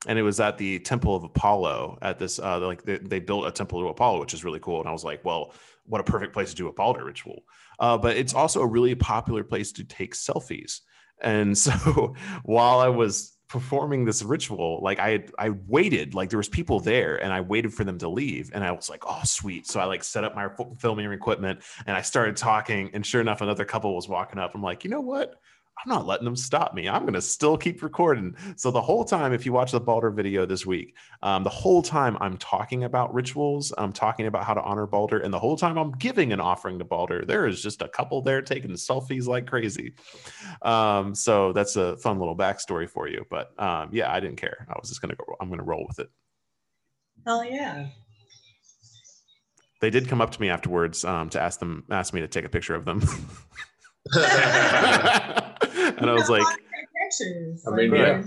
And it was at the Temple of Apollo at this, uh, like they, they built a temple to Apollo, which is really cool. And I was like, well, what a perfect place to do a Balder ritual. Uh, but it's also a really popular place to take selfies. And so while I was performing this ritual, like I I waited, like there was people there, and I waited for them to leave, and I was like, oh sweet. So I like set up my filming equipment, and I started talking, and sure enough, another couple was walking up. I'm like, you know what? I'm not letting them stop me. I'm going to still keep recording. So the whole time, if you watch the Balder video this week, um, the whole time I'm talking about rituals, I'm talking about how to honor Balder, and the whole time I'm giving an offering to Balder, there is just a couple there taking selfies like crazy. Um, so that's a fun little backstory for you. But um, yeah, I didn't care. I was just going to go. I'm going to roll with it.
Hell yeah.
They did come up to me afterwards um, to ask them, ask me to take a picture of them. and I was like,
pictures.
I mean, yeah.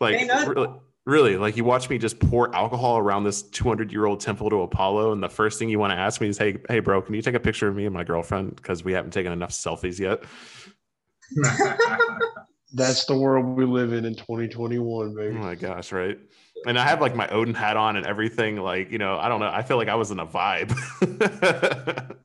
like really, really, like you watch me just pour alcohol around this 200 year old temple to Apollo, and the first thing you want to ask me is, "Hey, hey, bro, can you take a picture of me and my girlfriend because we haven't taken enough selfies yet?"
That's the world we live in in 2021, baby.
Oh my gosh, right? And I have like my Odin hat on and everything. Like, you know, I don't know. I feel like I was in a vibe.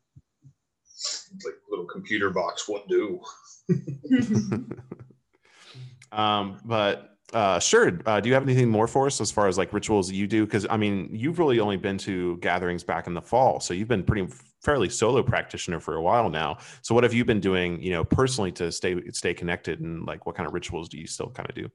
like little computer box, what do?
um, but uh, sure. Uh, do you have anything more for us as far as like rituals that you do? Because I mean, you've really only been to gatherings back in the fall, so you've been pretty fairly solo practitioner for a while now. So what have you been doing, you know, personally to stay stay connected, and like what kind of rituals do you still kind of do?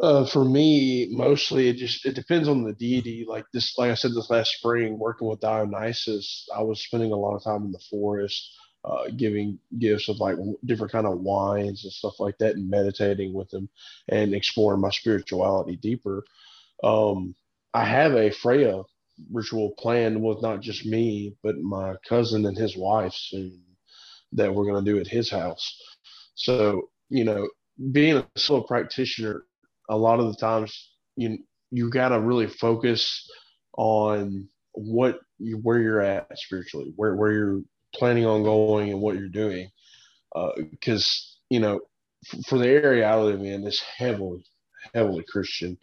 Uh, for me, mostly it just it depends on the deity. Like this, like I said, this last spring, working with Dionysus, I was spending a lot of time in the forest, uh, giving gifts of like different kind of wines and stuff like that, and meditating with them, and exploring my spirituality deeper. Um, I have a Freya ritual planned with not just me, but my cousin and his wife soon that we're going to do at his house. So you know, being a solo practitioner a lot of the times you you got to really focus on what you where you're at spiritually where where you're planning on going and what you're doing. Because you know f- for the area i live in it's heavily heavily christian.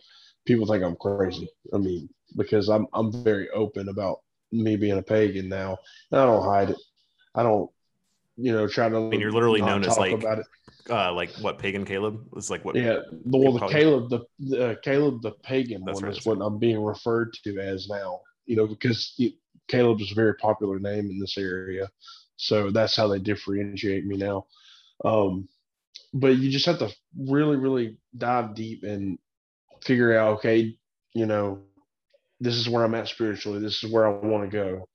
People think i'm crazy. I mean because i'm i'm very open about me being a pagan now. And i don't hide it. I don't you know try to
I mean, you're literally known as like
about it.
uh, like what pagan Caleb? Is like what?
yeah, the well, the Caleb, the, the uh, Caleb the pagan
That's
one
right,
is what I'm being referred to as now. You know, because Caleb is a very popular name in this area, so that's how they differentiate me now. Um, but you just have to really, really dive deep and figure out, okay, you know, this is where I'm at spiritually. This is where I want to go,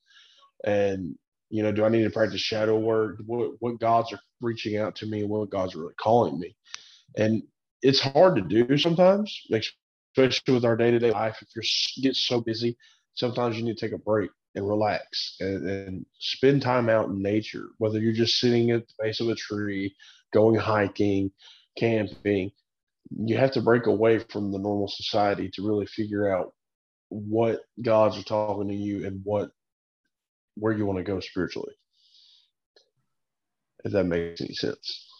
and you know, do I need to practice shadow work? What what gods are reaching out to me, what gods are really calling me? And it's hard to do sometimes, especially with our day to day life. If you're get so busy, sometimes you need to take a break and relax and, and spend time out in nature. Whether you're just sitting at the base of a tree, going hiking, camping, you have to break away from the normal society to really figure out what gods are talking to you and what where you want to go spiritually. If that makes any sense.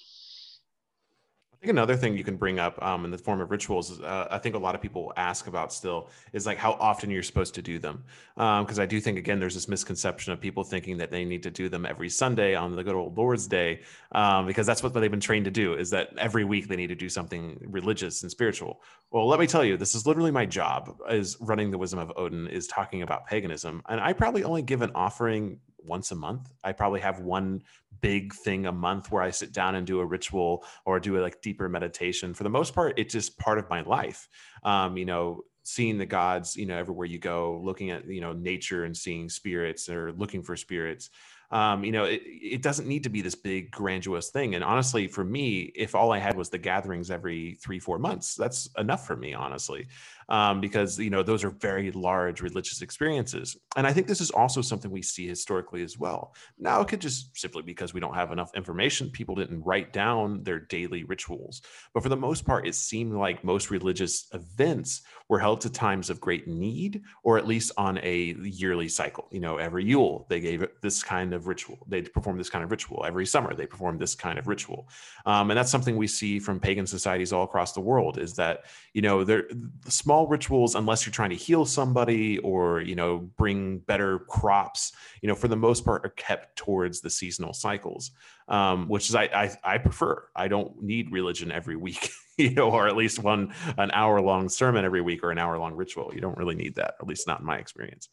I think another thing you can bring up um, in the form of rituals, is, uh, I think a lot of people ask about still is like how often you're supposed to do them. Because I do think, again, there's this misconception of people thinking that they need to do them every Sunday on the good old Lord's Day, um, because that's what they've been trained to do is that every week they need to do something religious and spiritual. Well, let me tell you, this is literally my job is running the Wisdom of Odin, is talking about paganism. And I probably only give an offering once a month. I probably have one big thing a month where I sit down and do a ritual or do a like deeper meditation. For the most part, it's just part of my life. Um, you know, seeing the gods, you know, everywhere you go, looking at, you know, nature and seeing spirits or looking for spirits. Um, you know, it, it doesn't need to be this big grandiose thing. And honestly, for me, if all I had was the gatherings every three, four months, that's enough for me, honestly um, because you know those are very large religious experiences. And I think this is also something we see historically as well. Now it could just simply because we don't have enough information, people didn't write down their daily rituals. But for the most part, it seemed like most religious events were held to times of great need, or at least on a yearly cycle. You know, every Yule they gave this kind of ritual. They performed this kind of ritual. Every summer they performed this kind of ritual, um, and that's something we see from pagan societies all across the world. Is that you know they're small small rituals unless you're trying to heal somebody or you know bring better crops you know for the most part are kept towards the seasonal cycles um, which is I, I, I prefer. I don't need religion every week you know or at least one an hour long sermon every week or an hour long ritual. You don't really need that at least not in my experience.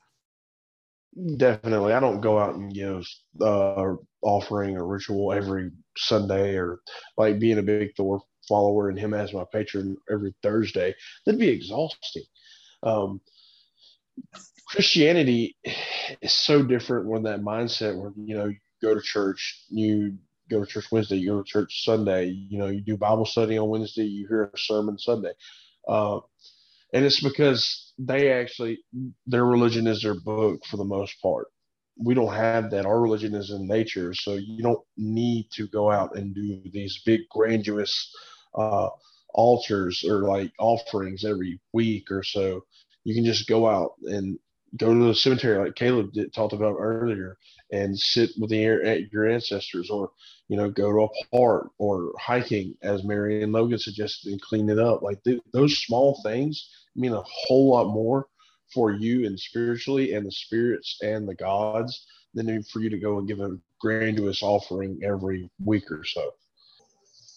Definitely. I don't go out and give uh offering or ritual every sunday or like being a big thor follower and him as my patron every Thursday, that'd be exhausting. Um, Christianity is so different when that mindset where, you know, you go to church, you go to church Wednesday, you go to church Sunday, you know, you do Bible study on Wednesday, you hear a sermon Sunday. Uh, and it's because they actually, their religion is their book for the most part we don't have that. Our religion is in nature, so you don't need to go out and do these big grandiose uh, altars or like offerings every week or so. You can just go out and go to the cemetery like Caleb did, talked about earlier and sit with the, your ancestors or, you know, go to a park or hiking as Mary and Logan suggested and clean it up. Like th- those small things mean a whole lot more for you and spiritually and the spirits and the gods than for you to go and give a grandiose offering every week or so.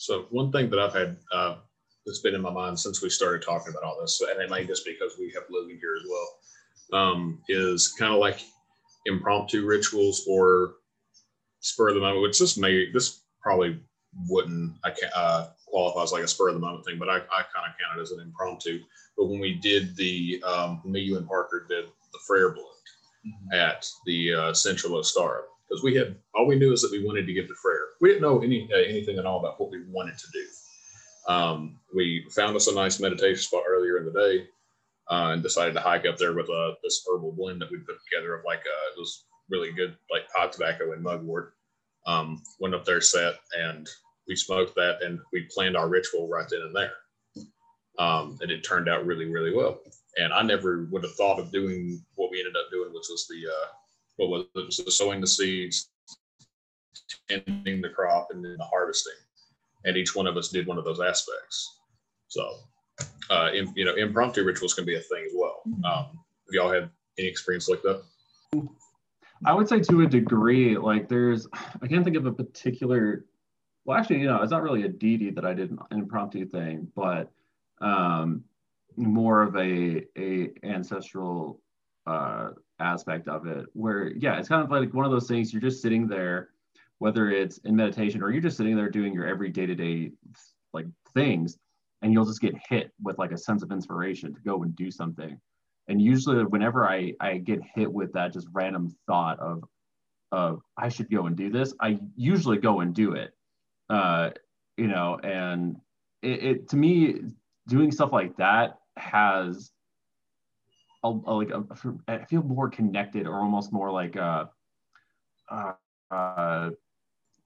So one thing that I've had uh, that's been in my mind since we started talking about all this, and it may just because we have Logan here as well, um, is kind of like impromptu rituals or spur of the moment, which this may this probably wouldn't I can uh, qualify as like a spur of the moment thing, but I, I kind of count it as an impromptu. But when we did the um, me, you, and Parker did the Freyr blend mm-hmm. at the uh, Central Ostara, because we had all we knew is that we wanted to give to Freyr. We didn't know any uh, anything at all about what we wanted to do. Um, we found us a nice meditation spot earlier in the day uh, and decided to hike up there with uh, this herbal blend that we put together of like uh, it was really good like pot tobacco and mugwort. Um, went up there, set, and we smoked that, and we planned our ritual right then and there. Um, and it turned out really, really well. And I never would have thought of doing what we ended up doing, which was the uh, what was it? was the sowing the seeds, tending the crop, and then the harvesting. And each one of us did one of those aspects. So, uh, in, you know, impromptu rituals can be a thing as well. Mm-hmm. Um, have y'all had any experience like that?
I would say to a degree, like there's, I can't think of a particular, well, actually, you know, it's not really a deity that I did an impromptu thing, but um, more of a, a ancestral uh, aspect of it where yeah it's kind of like one of those things you're just sitting there whether it's in meditation or you're just sitting there doing your every day-to-day like things and you'll just get hit with like a sense of inspiration to go and do something. And usually whenever i i get hit with that just random thought of of i should go and do this i usually go and do it uh you know and it, it to me doing stuff like that has a, like a, I feel more connected or almost more like uh, uh, uh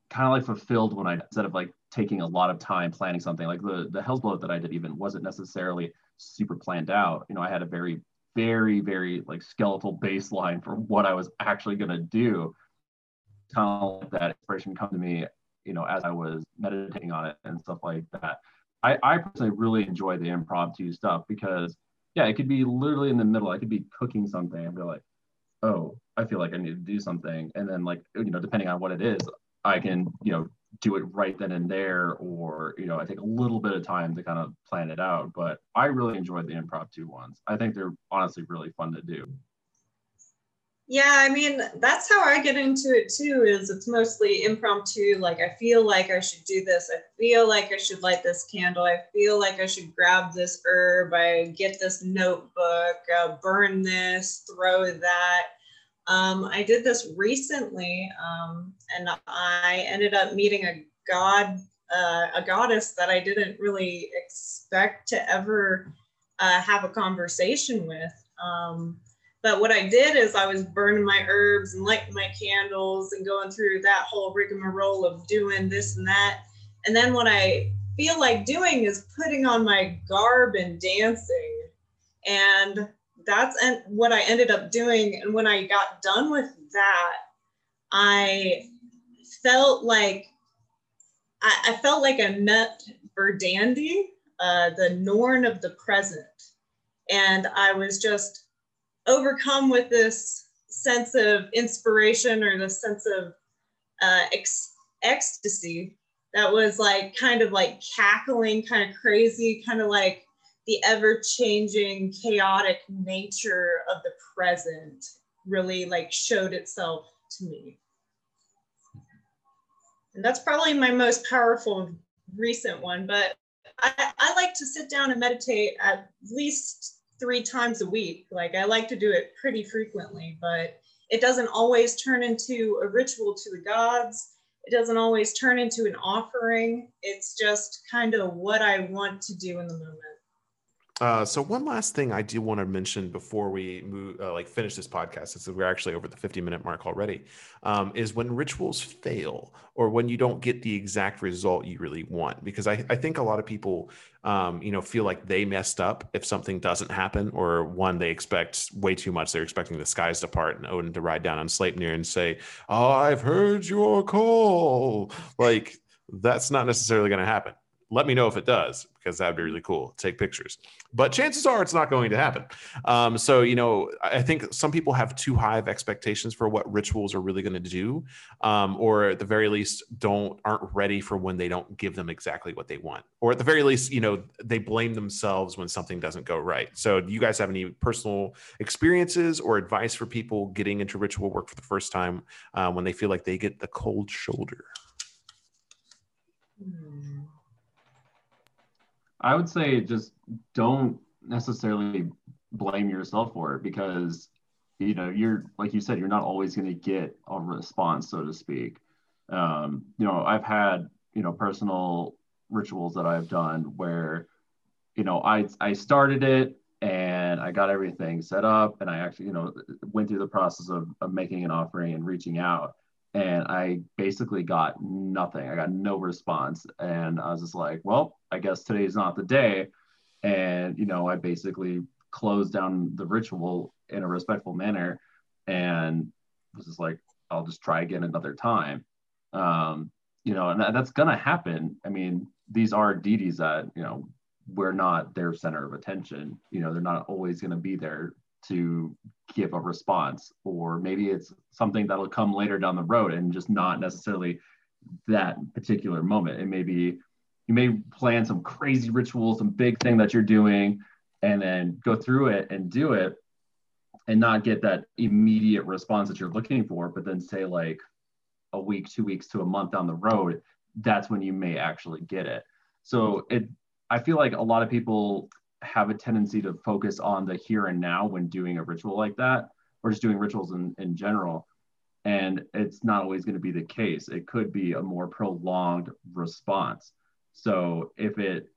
kind of like fulfilled when I instead of like taking a lot of time planning something like the the Hel's Blot that I did even wasn't necessarily super planned out. You know, I had a very very very like skeletal baseline for what I was actually gonna do. Kind of like that inspiration come to me, you know, as I was meditating on it and stuff like that. I, I personally really enjoy the impromptu stuff because yeah, it could be literally in the middle. I could be cooking something and be like, oh, I feel like I need to do something. And then like, you know, depending on what it is, I can, you know, do it right then and there, or, you know, I take a little bit of time to kind of plan it out. But I really enjoy the impromptu ones. I think they're honestly really fun to do.
Yeah, I mean, that's how I get into it too, is it's mostly impromptu. Like, I feel like I should do this. I feel like I should light this candle. I feel like I should grab this herb. I get this notebook, uh, burn this, throw that. Um, I did this recently, um, and I ended up meeting a god, uh, a goddess that I didn't really expect to ever uh, have a conversation with. Um, but what I did is I was burning my herbs and lighting my candles and going through that whole rigmarole of doing this and that. And then what I feel like doing is putting on my garb and dancing. And that's what I ended up doing. And when I got done with that, I felt like I, I felt like I met Verdandi, uh, the Norn of the present. And I was just overcome with this sense of inspiration or this sense of uh, ex- ecstasy that was like kind of like cackling, kind of crazy, kind of like the ever changing, chaotic nature of the present really like showed itself to me. And that's probably my most powerful recent one, but I, I like to sit down and meditate at least three times a week. Like I like to do it pretty frequently, but it doesn't always turn into a ritual to the gods. It doesn't always turn into an offering. It's just kind of what I want to do in the moment.
Uh, so one last thing I do want to mention before we move, uh, like finish this podcast, since we're actually over the 50 minute mark already, um, is when rituals fail or when you don't get the exact result you really want. Because I, I think a lot of people, um, you know, feel like they messed up if something doesn't happen, or one they expect way too much. They're expecting the skies to part and Odin to ride down on Sleipnir and say, "Oh, I've heard your call." Like that's not necessarily going to happen let me know if it does because that'd be really cool. Take pictures. But chances are it's not going to happen. Um, so you know i think some people have too high of expectations for what rituals are really going to do um, or at the very least don't aren't ready for when they don't give them exactly what they want. Or at the very least you know they blame themselves when something doesn't go right. So do you guys have any personal experiences or advice for people getting into ritual work for the first time uh, when they feel like they get the cold shoulder?
Hmm.
I would say just don't necessarily blame yourself for it because you know you're like you said you're not always going to get a response so to speak. Um, you know i've had you know personal rituals that i've done where you know i i started it and i got everything set up and i actually you know went through the process of, of making an offering and reaching out and I basically got nothing. I got no response, and I was just like, "Well, I guess today's not the day." And you know, I basically closed down the ritual in a respectful manner, and was just like, "I'll just try again another time." Um, you know, and that, that's gonna happen. I mean, these are deities that you know we're not their center of attention. You know, they're not always gonna be there to give a response or maybe it's something that'll come later down the road and just not necessarily that particular moment. It may be you may plan some crazy ritual some big thing that you're doing and then go through it and do it and not get that immediate response that you're looking for but then say like a week two weeks to a month down the road that's when you may actually get it. So it i feel like a lot of people have a tendency to focus on the here and now when doing a ritual like that, or just doing rituals in, in general. And it's not always going to be the case. It could be a more prolonged response. So if it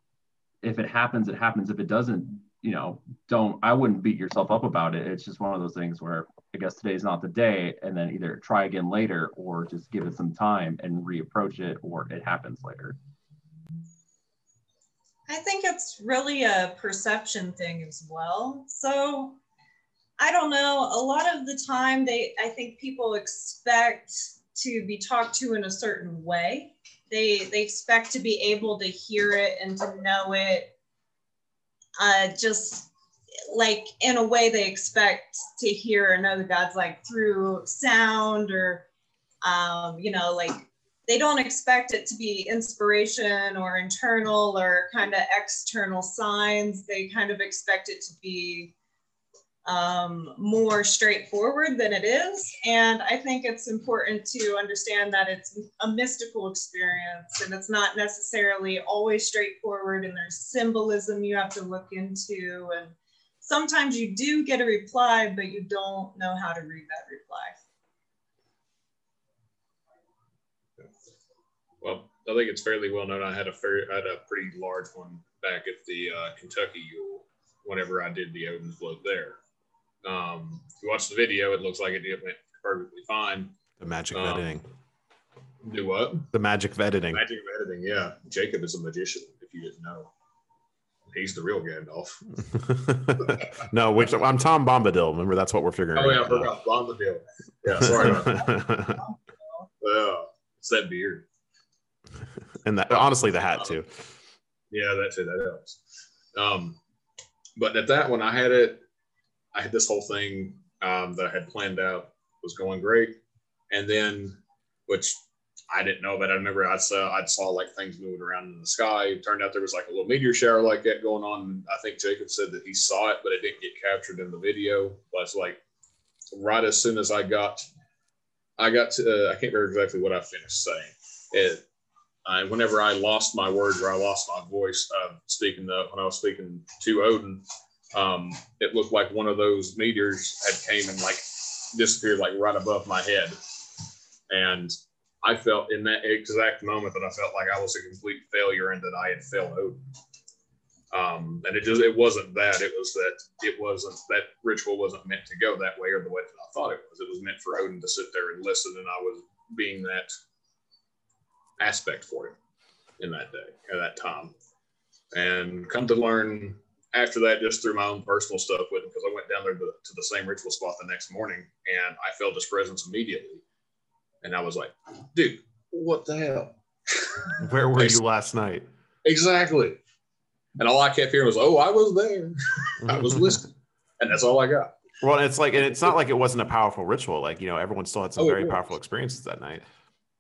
if it happens, it happens. If it doesn't, you know, don't I wouldn't beat yourself up about it. It's just one of those things where I guess today's not the day, and then either try again later or just give it some time and reapproach it, or it happens later.
I think it's really a perception thing as well. So I don't know. A lot of the time, they I think people expect to be talked to in a certain way. They they expect to be able to hear it and to know it. Uh, just like in a way they expect to hear the gods like through sound or um, you know like they don't expect it to be inspiration or internal or kind of external signs. They kind of expect it to be um, more straightforward than it is. And I think it's important to understand that it's a mystical experience and it's not necessarily always straightforward and there's symbolism you have to look into. And sometimes you do get a reply, but you don't know how to read that reply.
Well, I think it's fairly well known. I had a fair, I had a pretty large one back at the uh, Kentucky Yule whenever I did the Odin blot there. Um, if you watch the video, it looks like it went perfectly fine.
The magic of
Um,
editing.
Do what?
The magic of editing.
Magic of editing. Yeah, Jacob is a magician. If you didn't know, he's the real Gandalf.
no, which I'm Tom Bombadil. Remember, that's what we're figuring out.
Oh yeah, I forgot Bombadil. Yeah, sorry about that. Yeah, it's that beard.
and that, honestly, the hat too.
Yeah, that's it. That helps. Um, but at that one, I had it. I had this whole thing um, that I had planned out was going great, and then, which I didn't know about. I remember I saw I saw like things moving around in the sky. It turned out there was like a little meteor shower like that going on. I think Jacob said that he saw it, but it didn't get captured in the video. But it's like right as soon as I got, I got to. Uh, I can't remember exactly what I finished saying. It I, whenever I lost my words or I lost my voice uh, speaking when I was speaking to Odin, um, it looked like one of those meteors had came and like disappeared like right above my head, and I felt in that exact moment that I felt like I was a complete failure and that I had failed Odin. Um, and it just it wasn't that it was that it wasn't that ritual wasn't meant to go that way or the way that I thought it was. It was meant for Odin to sit there and listen, and I was being that aspect for him in that day at that time. And come to learn after that, just through my own personal stuff with him, because I went down there to, to the same ritual spot the next morning and I felt his presence immediately. And I was like, dude, what the hell?
Where were you last night?
Exactly. And all I kept hearing was, oh, I was there. I was mm-hmm. listening. And that's all I got.
Well, it's like, and it's not like it wasn't a powerful ritual. Like, you know, everyone still had some
Oh,
very powerful experiences that night.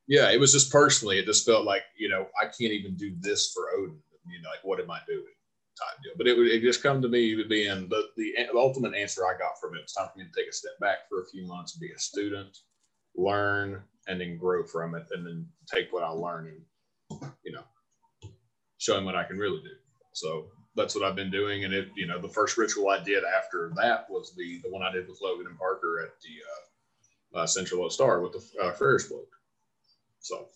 Yeah, it was just personally, it just felt like, you know, I can't even do this for Odin. You know, like, what am I doing? Type deal. But it would it just come to me being the, the ultimate answer I got from it. It's time for me to take a step back for a few months, be a student, learn, and then grow from it, and then take what I learn and, you know, show him what I can really do. So that's what I've been doing. And it, you know, the first ritual I did after that was the the one I did with Logan and Parker at the uh, uh, Central Ostara with the uh, Freyr's blot. So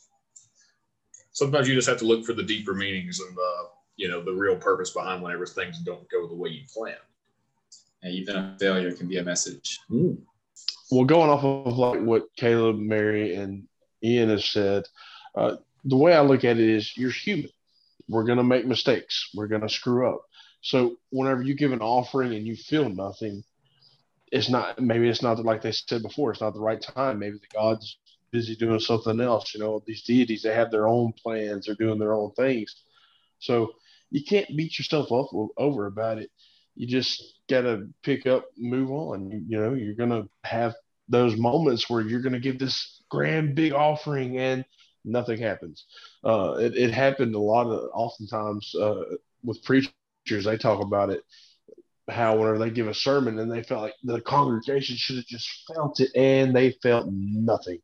sometimes you just have to look for the deeper meanings and the you know the real purpose behind whenever things don't go the way you plan.
And even a failure can be a message.
well, going off of like what Caleb, Mary, and Ian has said, uh, the way I look at it is you're human. We're going to make mistakes. We're going to screw up. So whenever you give an offering and you feel nothing, it's not, maybe it's not like they said before, it's not the right time. Maybe the God's busy doing something else. You know, these deities, they have their own plans, they're doing their own things. So you can't beat yourself up over about it. You just got to pick up, move on. You, know, you're going to have those moments where you're going to give this grand big offering and nothing happens. Uh, it, it happened a lot of oftentimes uh, with preachers. They talk about it how whenever they give a sermon and they felt like the congregation should have just felt it and they felt nothing,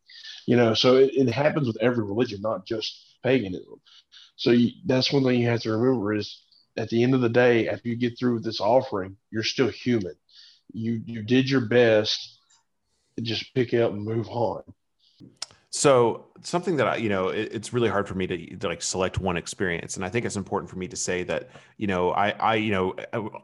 you know. So it, it happens with every religion, not just paganism. So you, that's one thing you have to remember is at the end of the day, after you get through with this offering, you're still human. You you did your best. Just pick it up and move on.
So something that I, you know, it, it's really hard for me to, to like select one experience, and I think it's important for me to say that, you know, I, I, you know,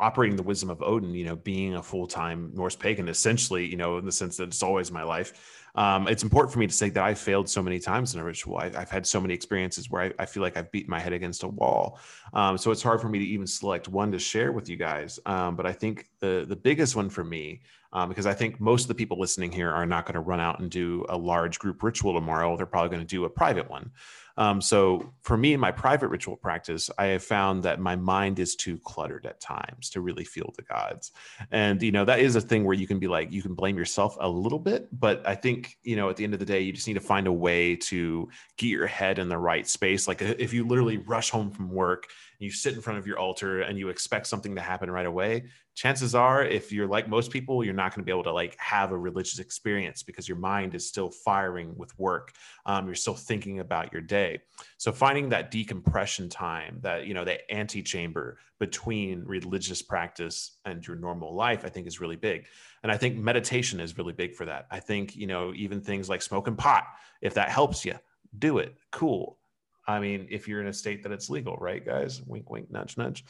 operating the wisdom of Odin, you know, being a full time Norse pagan, essentially, you know, in the sense that it's always my life. Um, it's important for me to say that I failed so many times in a ritual. I, I've had so many experiences where I, I feel like I've beaten my head against a wall. Um, so it's hard for me to even select one to share with you guys. Um, but I think the the biggest one for me um, because I think most of the people listening here are not going to run out and do a large group ritual tomorrow. They're probably going to do a private one. Um, so for me in my private ritual practice, I have found that my mind is too cluttered at times to really feel the gods. And, you know, that is a thing where you can be like, you can blame yourself a little bit, but I think, you know, at the end of the day, you just need to find a way to get your head in the right space. Like if you literally rush home from work you sit in front of your altar and you expect something to happen right away, chances are if you're like most people, you're not going to be able to like have a religious experience because your mind is still firing with work. Um, you're still thinking about your day. So finding that decompression time, that you know, the antechamber between religious practice and your normal life, I think is really big. And I think meditation is really big for that. I think, you know, even things like smoking pot, if that helps you, do it. Cool. I mean, if you're in a state that it's legal, right, guys? Wink, wink, nudge, nudge.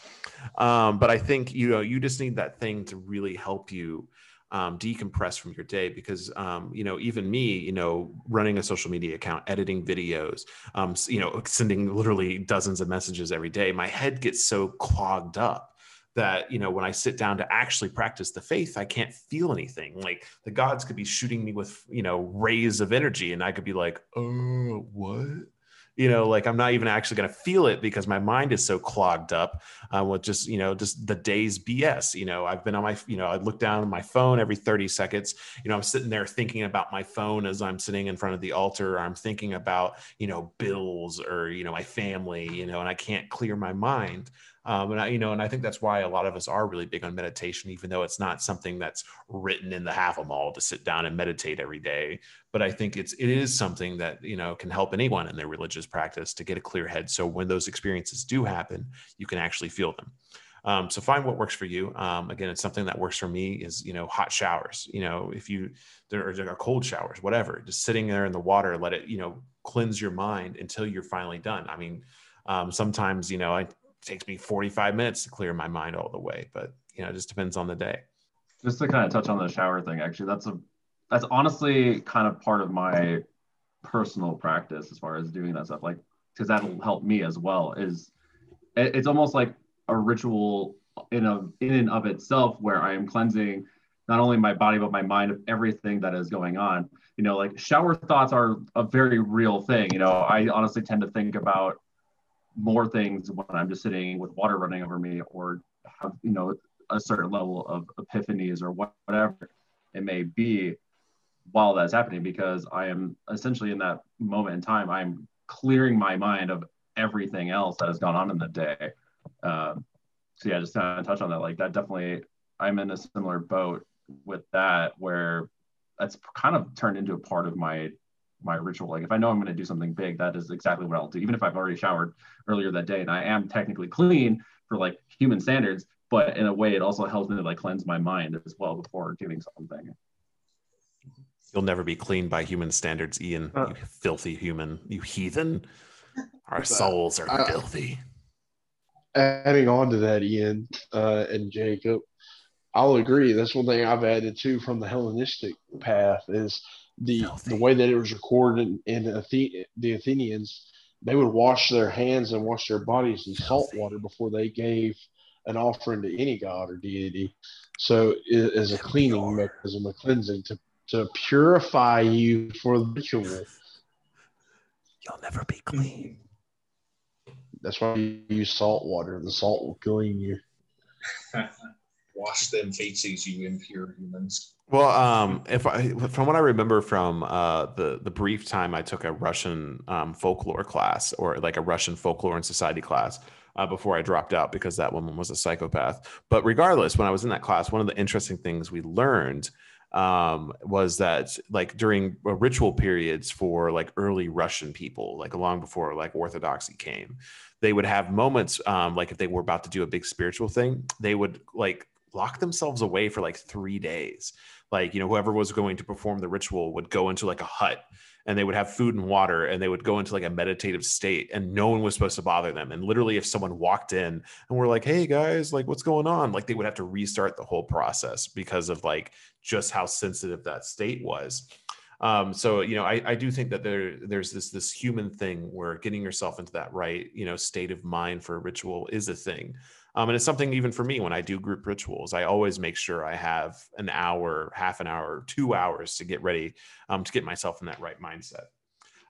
Um, but I think you know you just need that thing to really help you um, decompress from your day because um, you know even me, you know, running a social media account, editing videos, um, you know, sending literally dozens of messages every day, my head gets so clogged up that you know when i sit down to actually practice the faith i can't feel anything like the gods could be shooting me with you know rays of energy and i could be like oh what you know like i'm not even actually going to feel it because my mind is so clogged up uh, with just you know just the day's bs you know? I've been on my you know i look down at my phone every 30 seconds you know i'm sitting there thinking about my phone as i'm sitting in front of the altar or i'm thinking about you know bills or you know my family you know and i can't clear my mind um, and I, you know, and I think that's why a lot of us are really big on meditation, even though it's not something that's written in the Havamal to sit down and meditate every day. But I think it's it is something that you know can help anyone in their religious practice to get a clear head. So when those experiences do happen, you can actually feel them. Um, so find what works for you. Um, again, it's something that works for me is, you know, hot showers, you know, if you, there are cold showers, whatever, just sitting there in the water, let it, you know, cleanse your mind until you're finally done. I mean, um, sometimes, you know, I takes me 45 minutes to clear my mind all the way, but you know, it just depends on the day.
Just to kind of touch on the shower thing, actually, that's a that's honestly kind of part of my personal practice as far as doing that stuff. Like, because that'll help me as well. Is it, it's almost like a ritual in a in and of itself where I am cleansing not only my body but my mind of everything that is going on. You know, like shower thoughts are a very real thing. You know, I honestly tend to think about more things when I'm just sitting with water running over me or have, you know, a certain level of epiphanies or whatever it may be while that's happening because I am essentially in that moment in time, I'm clearing my mind of everything else that has gone on in the day. Um, so yeah, just kind of touch on that. Like that definitely, I'm in a similar boat with that where that's kind of turned into a part of my my ritual. Like if I know I'm going to do something big, that is exactly what I'll do. Even if I've already showered earlier that day and I am technically clean for like human standards, but in a way it also helps me to like cleanse my mind as well before doing something.
You'll never be clean by human standards, Ian. Uh, you filthy human, you heathen. Our souls are uh, filthy.
Adding on to that, Ian uh, and Jacob, I'll agree. That's one thing I've added too from the Hellenistic path is the Filthy. the way that it was recorded in, in Athe- the Athenians, they would wash their hands and wash their bodies in Filthy. salt water before they gave an offering to any god or deity. So it is a cleaning mechanism, a cleansing to to purify you for the ritual.
You'll never be clean.
That's why you use salt water. The salt will clean you.
Wash them feces, you impure humans.
Well, um, if I, from what I remember from uh, the the brief time I took a Russian um, folklore class or like a Russian folklore and society class uh, before I dropped out because that woman was a psychopath. But regardless, when I was in that class, one of the interesting things we learned um, was that like during ritual periods for like early Russian people, like long before like Orthodoxy came, they would have moments um, like if they were about to do a big spiritual thing, they would like lock themselves away for like three days. Like, you know, whoever was going to perform the ritual would go into like a hut and they would have food and water and they would go into like a meditative state and no one was supposed to bother them. And literally, if someone walked in and we're like, hey guys, like what's going on? Like they would have to restart the whole process because of like just how sensitive that state was. Um, so you know, I, I do think that there there's this this human thing where getting yourself into that right, you know, state of mind for a ritual is a thing. Um, and it's something even for me when I do group rituals, I always make sure I have an hour, half an hour, two hours to get ready um, to get myself in that right mindset.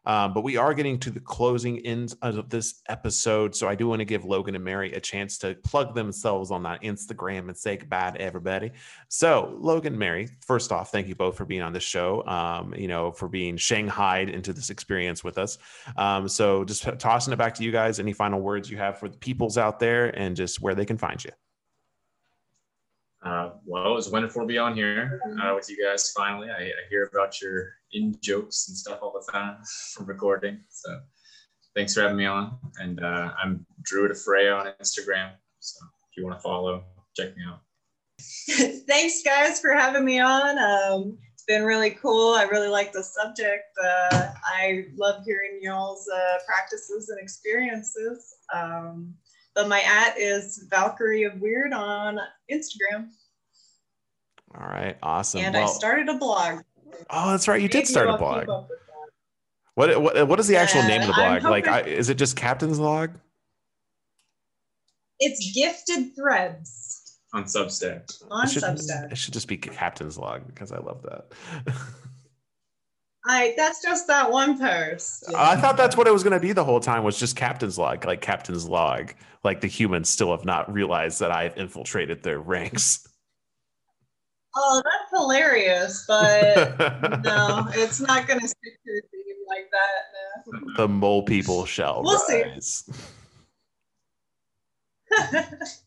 Um, but we are getting to the closing end of this episode. So I do want to give Logan and Mary a chance to plug themselves on that Instagram and say goodbye to everybody. So, Logan, Mary, first off, thank you both for being on the show, um, you know, for being shanghaied into this experience with us. Um, so, just tossing it back to you guys. Any final words you have for the peoples out there and just where they can find you?
Uh, well, it was wonderful to be on here uh, with you guys finally. I, I, hear about your in jokes and stuff all the time from recording. So thanks for having me on. And uh, I'm Druid of Freyja on Instagram. So if you want to follow, check me out.
thanks, guys, for having me on. Um, it's been really cool. I really like the subject. Uh, I love hearing y'all's uh, practices and experiences. Um, but my at is Valkyrie of Wyrd on Instagram.
All right, awesome.
And well, I started a blog.
Oh, that's right. You did start a blog. What, what what is the actual yeah, name of the blog? Hoping, like, I, is it just Captain's Log?
It's Gifted Threads
on Substack.
On
it should,
Substack.
It should just be Captain's Log because I love that.
I that's just that one post.
I thought that's what it was going to be the whole time was just Captain's Log, like Captain's Log. Like the humans still have not realized that I've infiltrated their ranks.
Oh, that's hilarious, but no, it's not going to stick to a theme like that. No.
The mole people shall we'll rise. See.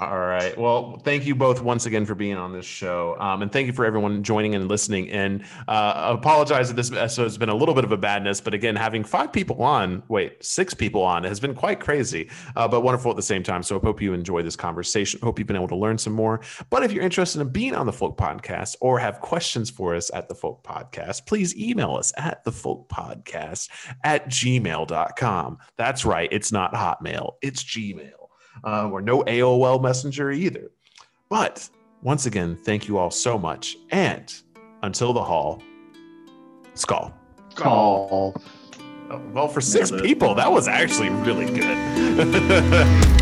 All right. Well, thank you both once again for being on this show. Um, and thank you for everyone joining and listening. And uh, apologize that this episode has been a little bit of a badness, but again, having five people on, wait, six people on has been quite crazy, uh, but wonderful at the same time. So I hope you enjoy this conversation. Hope you've been able to learn some more. But if you're interested in being on the Folk Podcast or have questions for us at the Folk Podcast, please email us at the Folk Podcast at gmail.com. That's right. It's not Hotmail, it's Gmail uh, or no AOL Messenger either. But once again, thank you all so much. And until the hall, skål.
Skål.
Well, for six people, that was actually really good.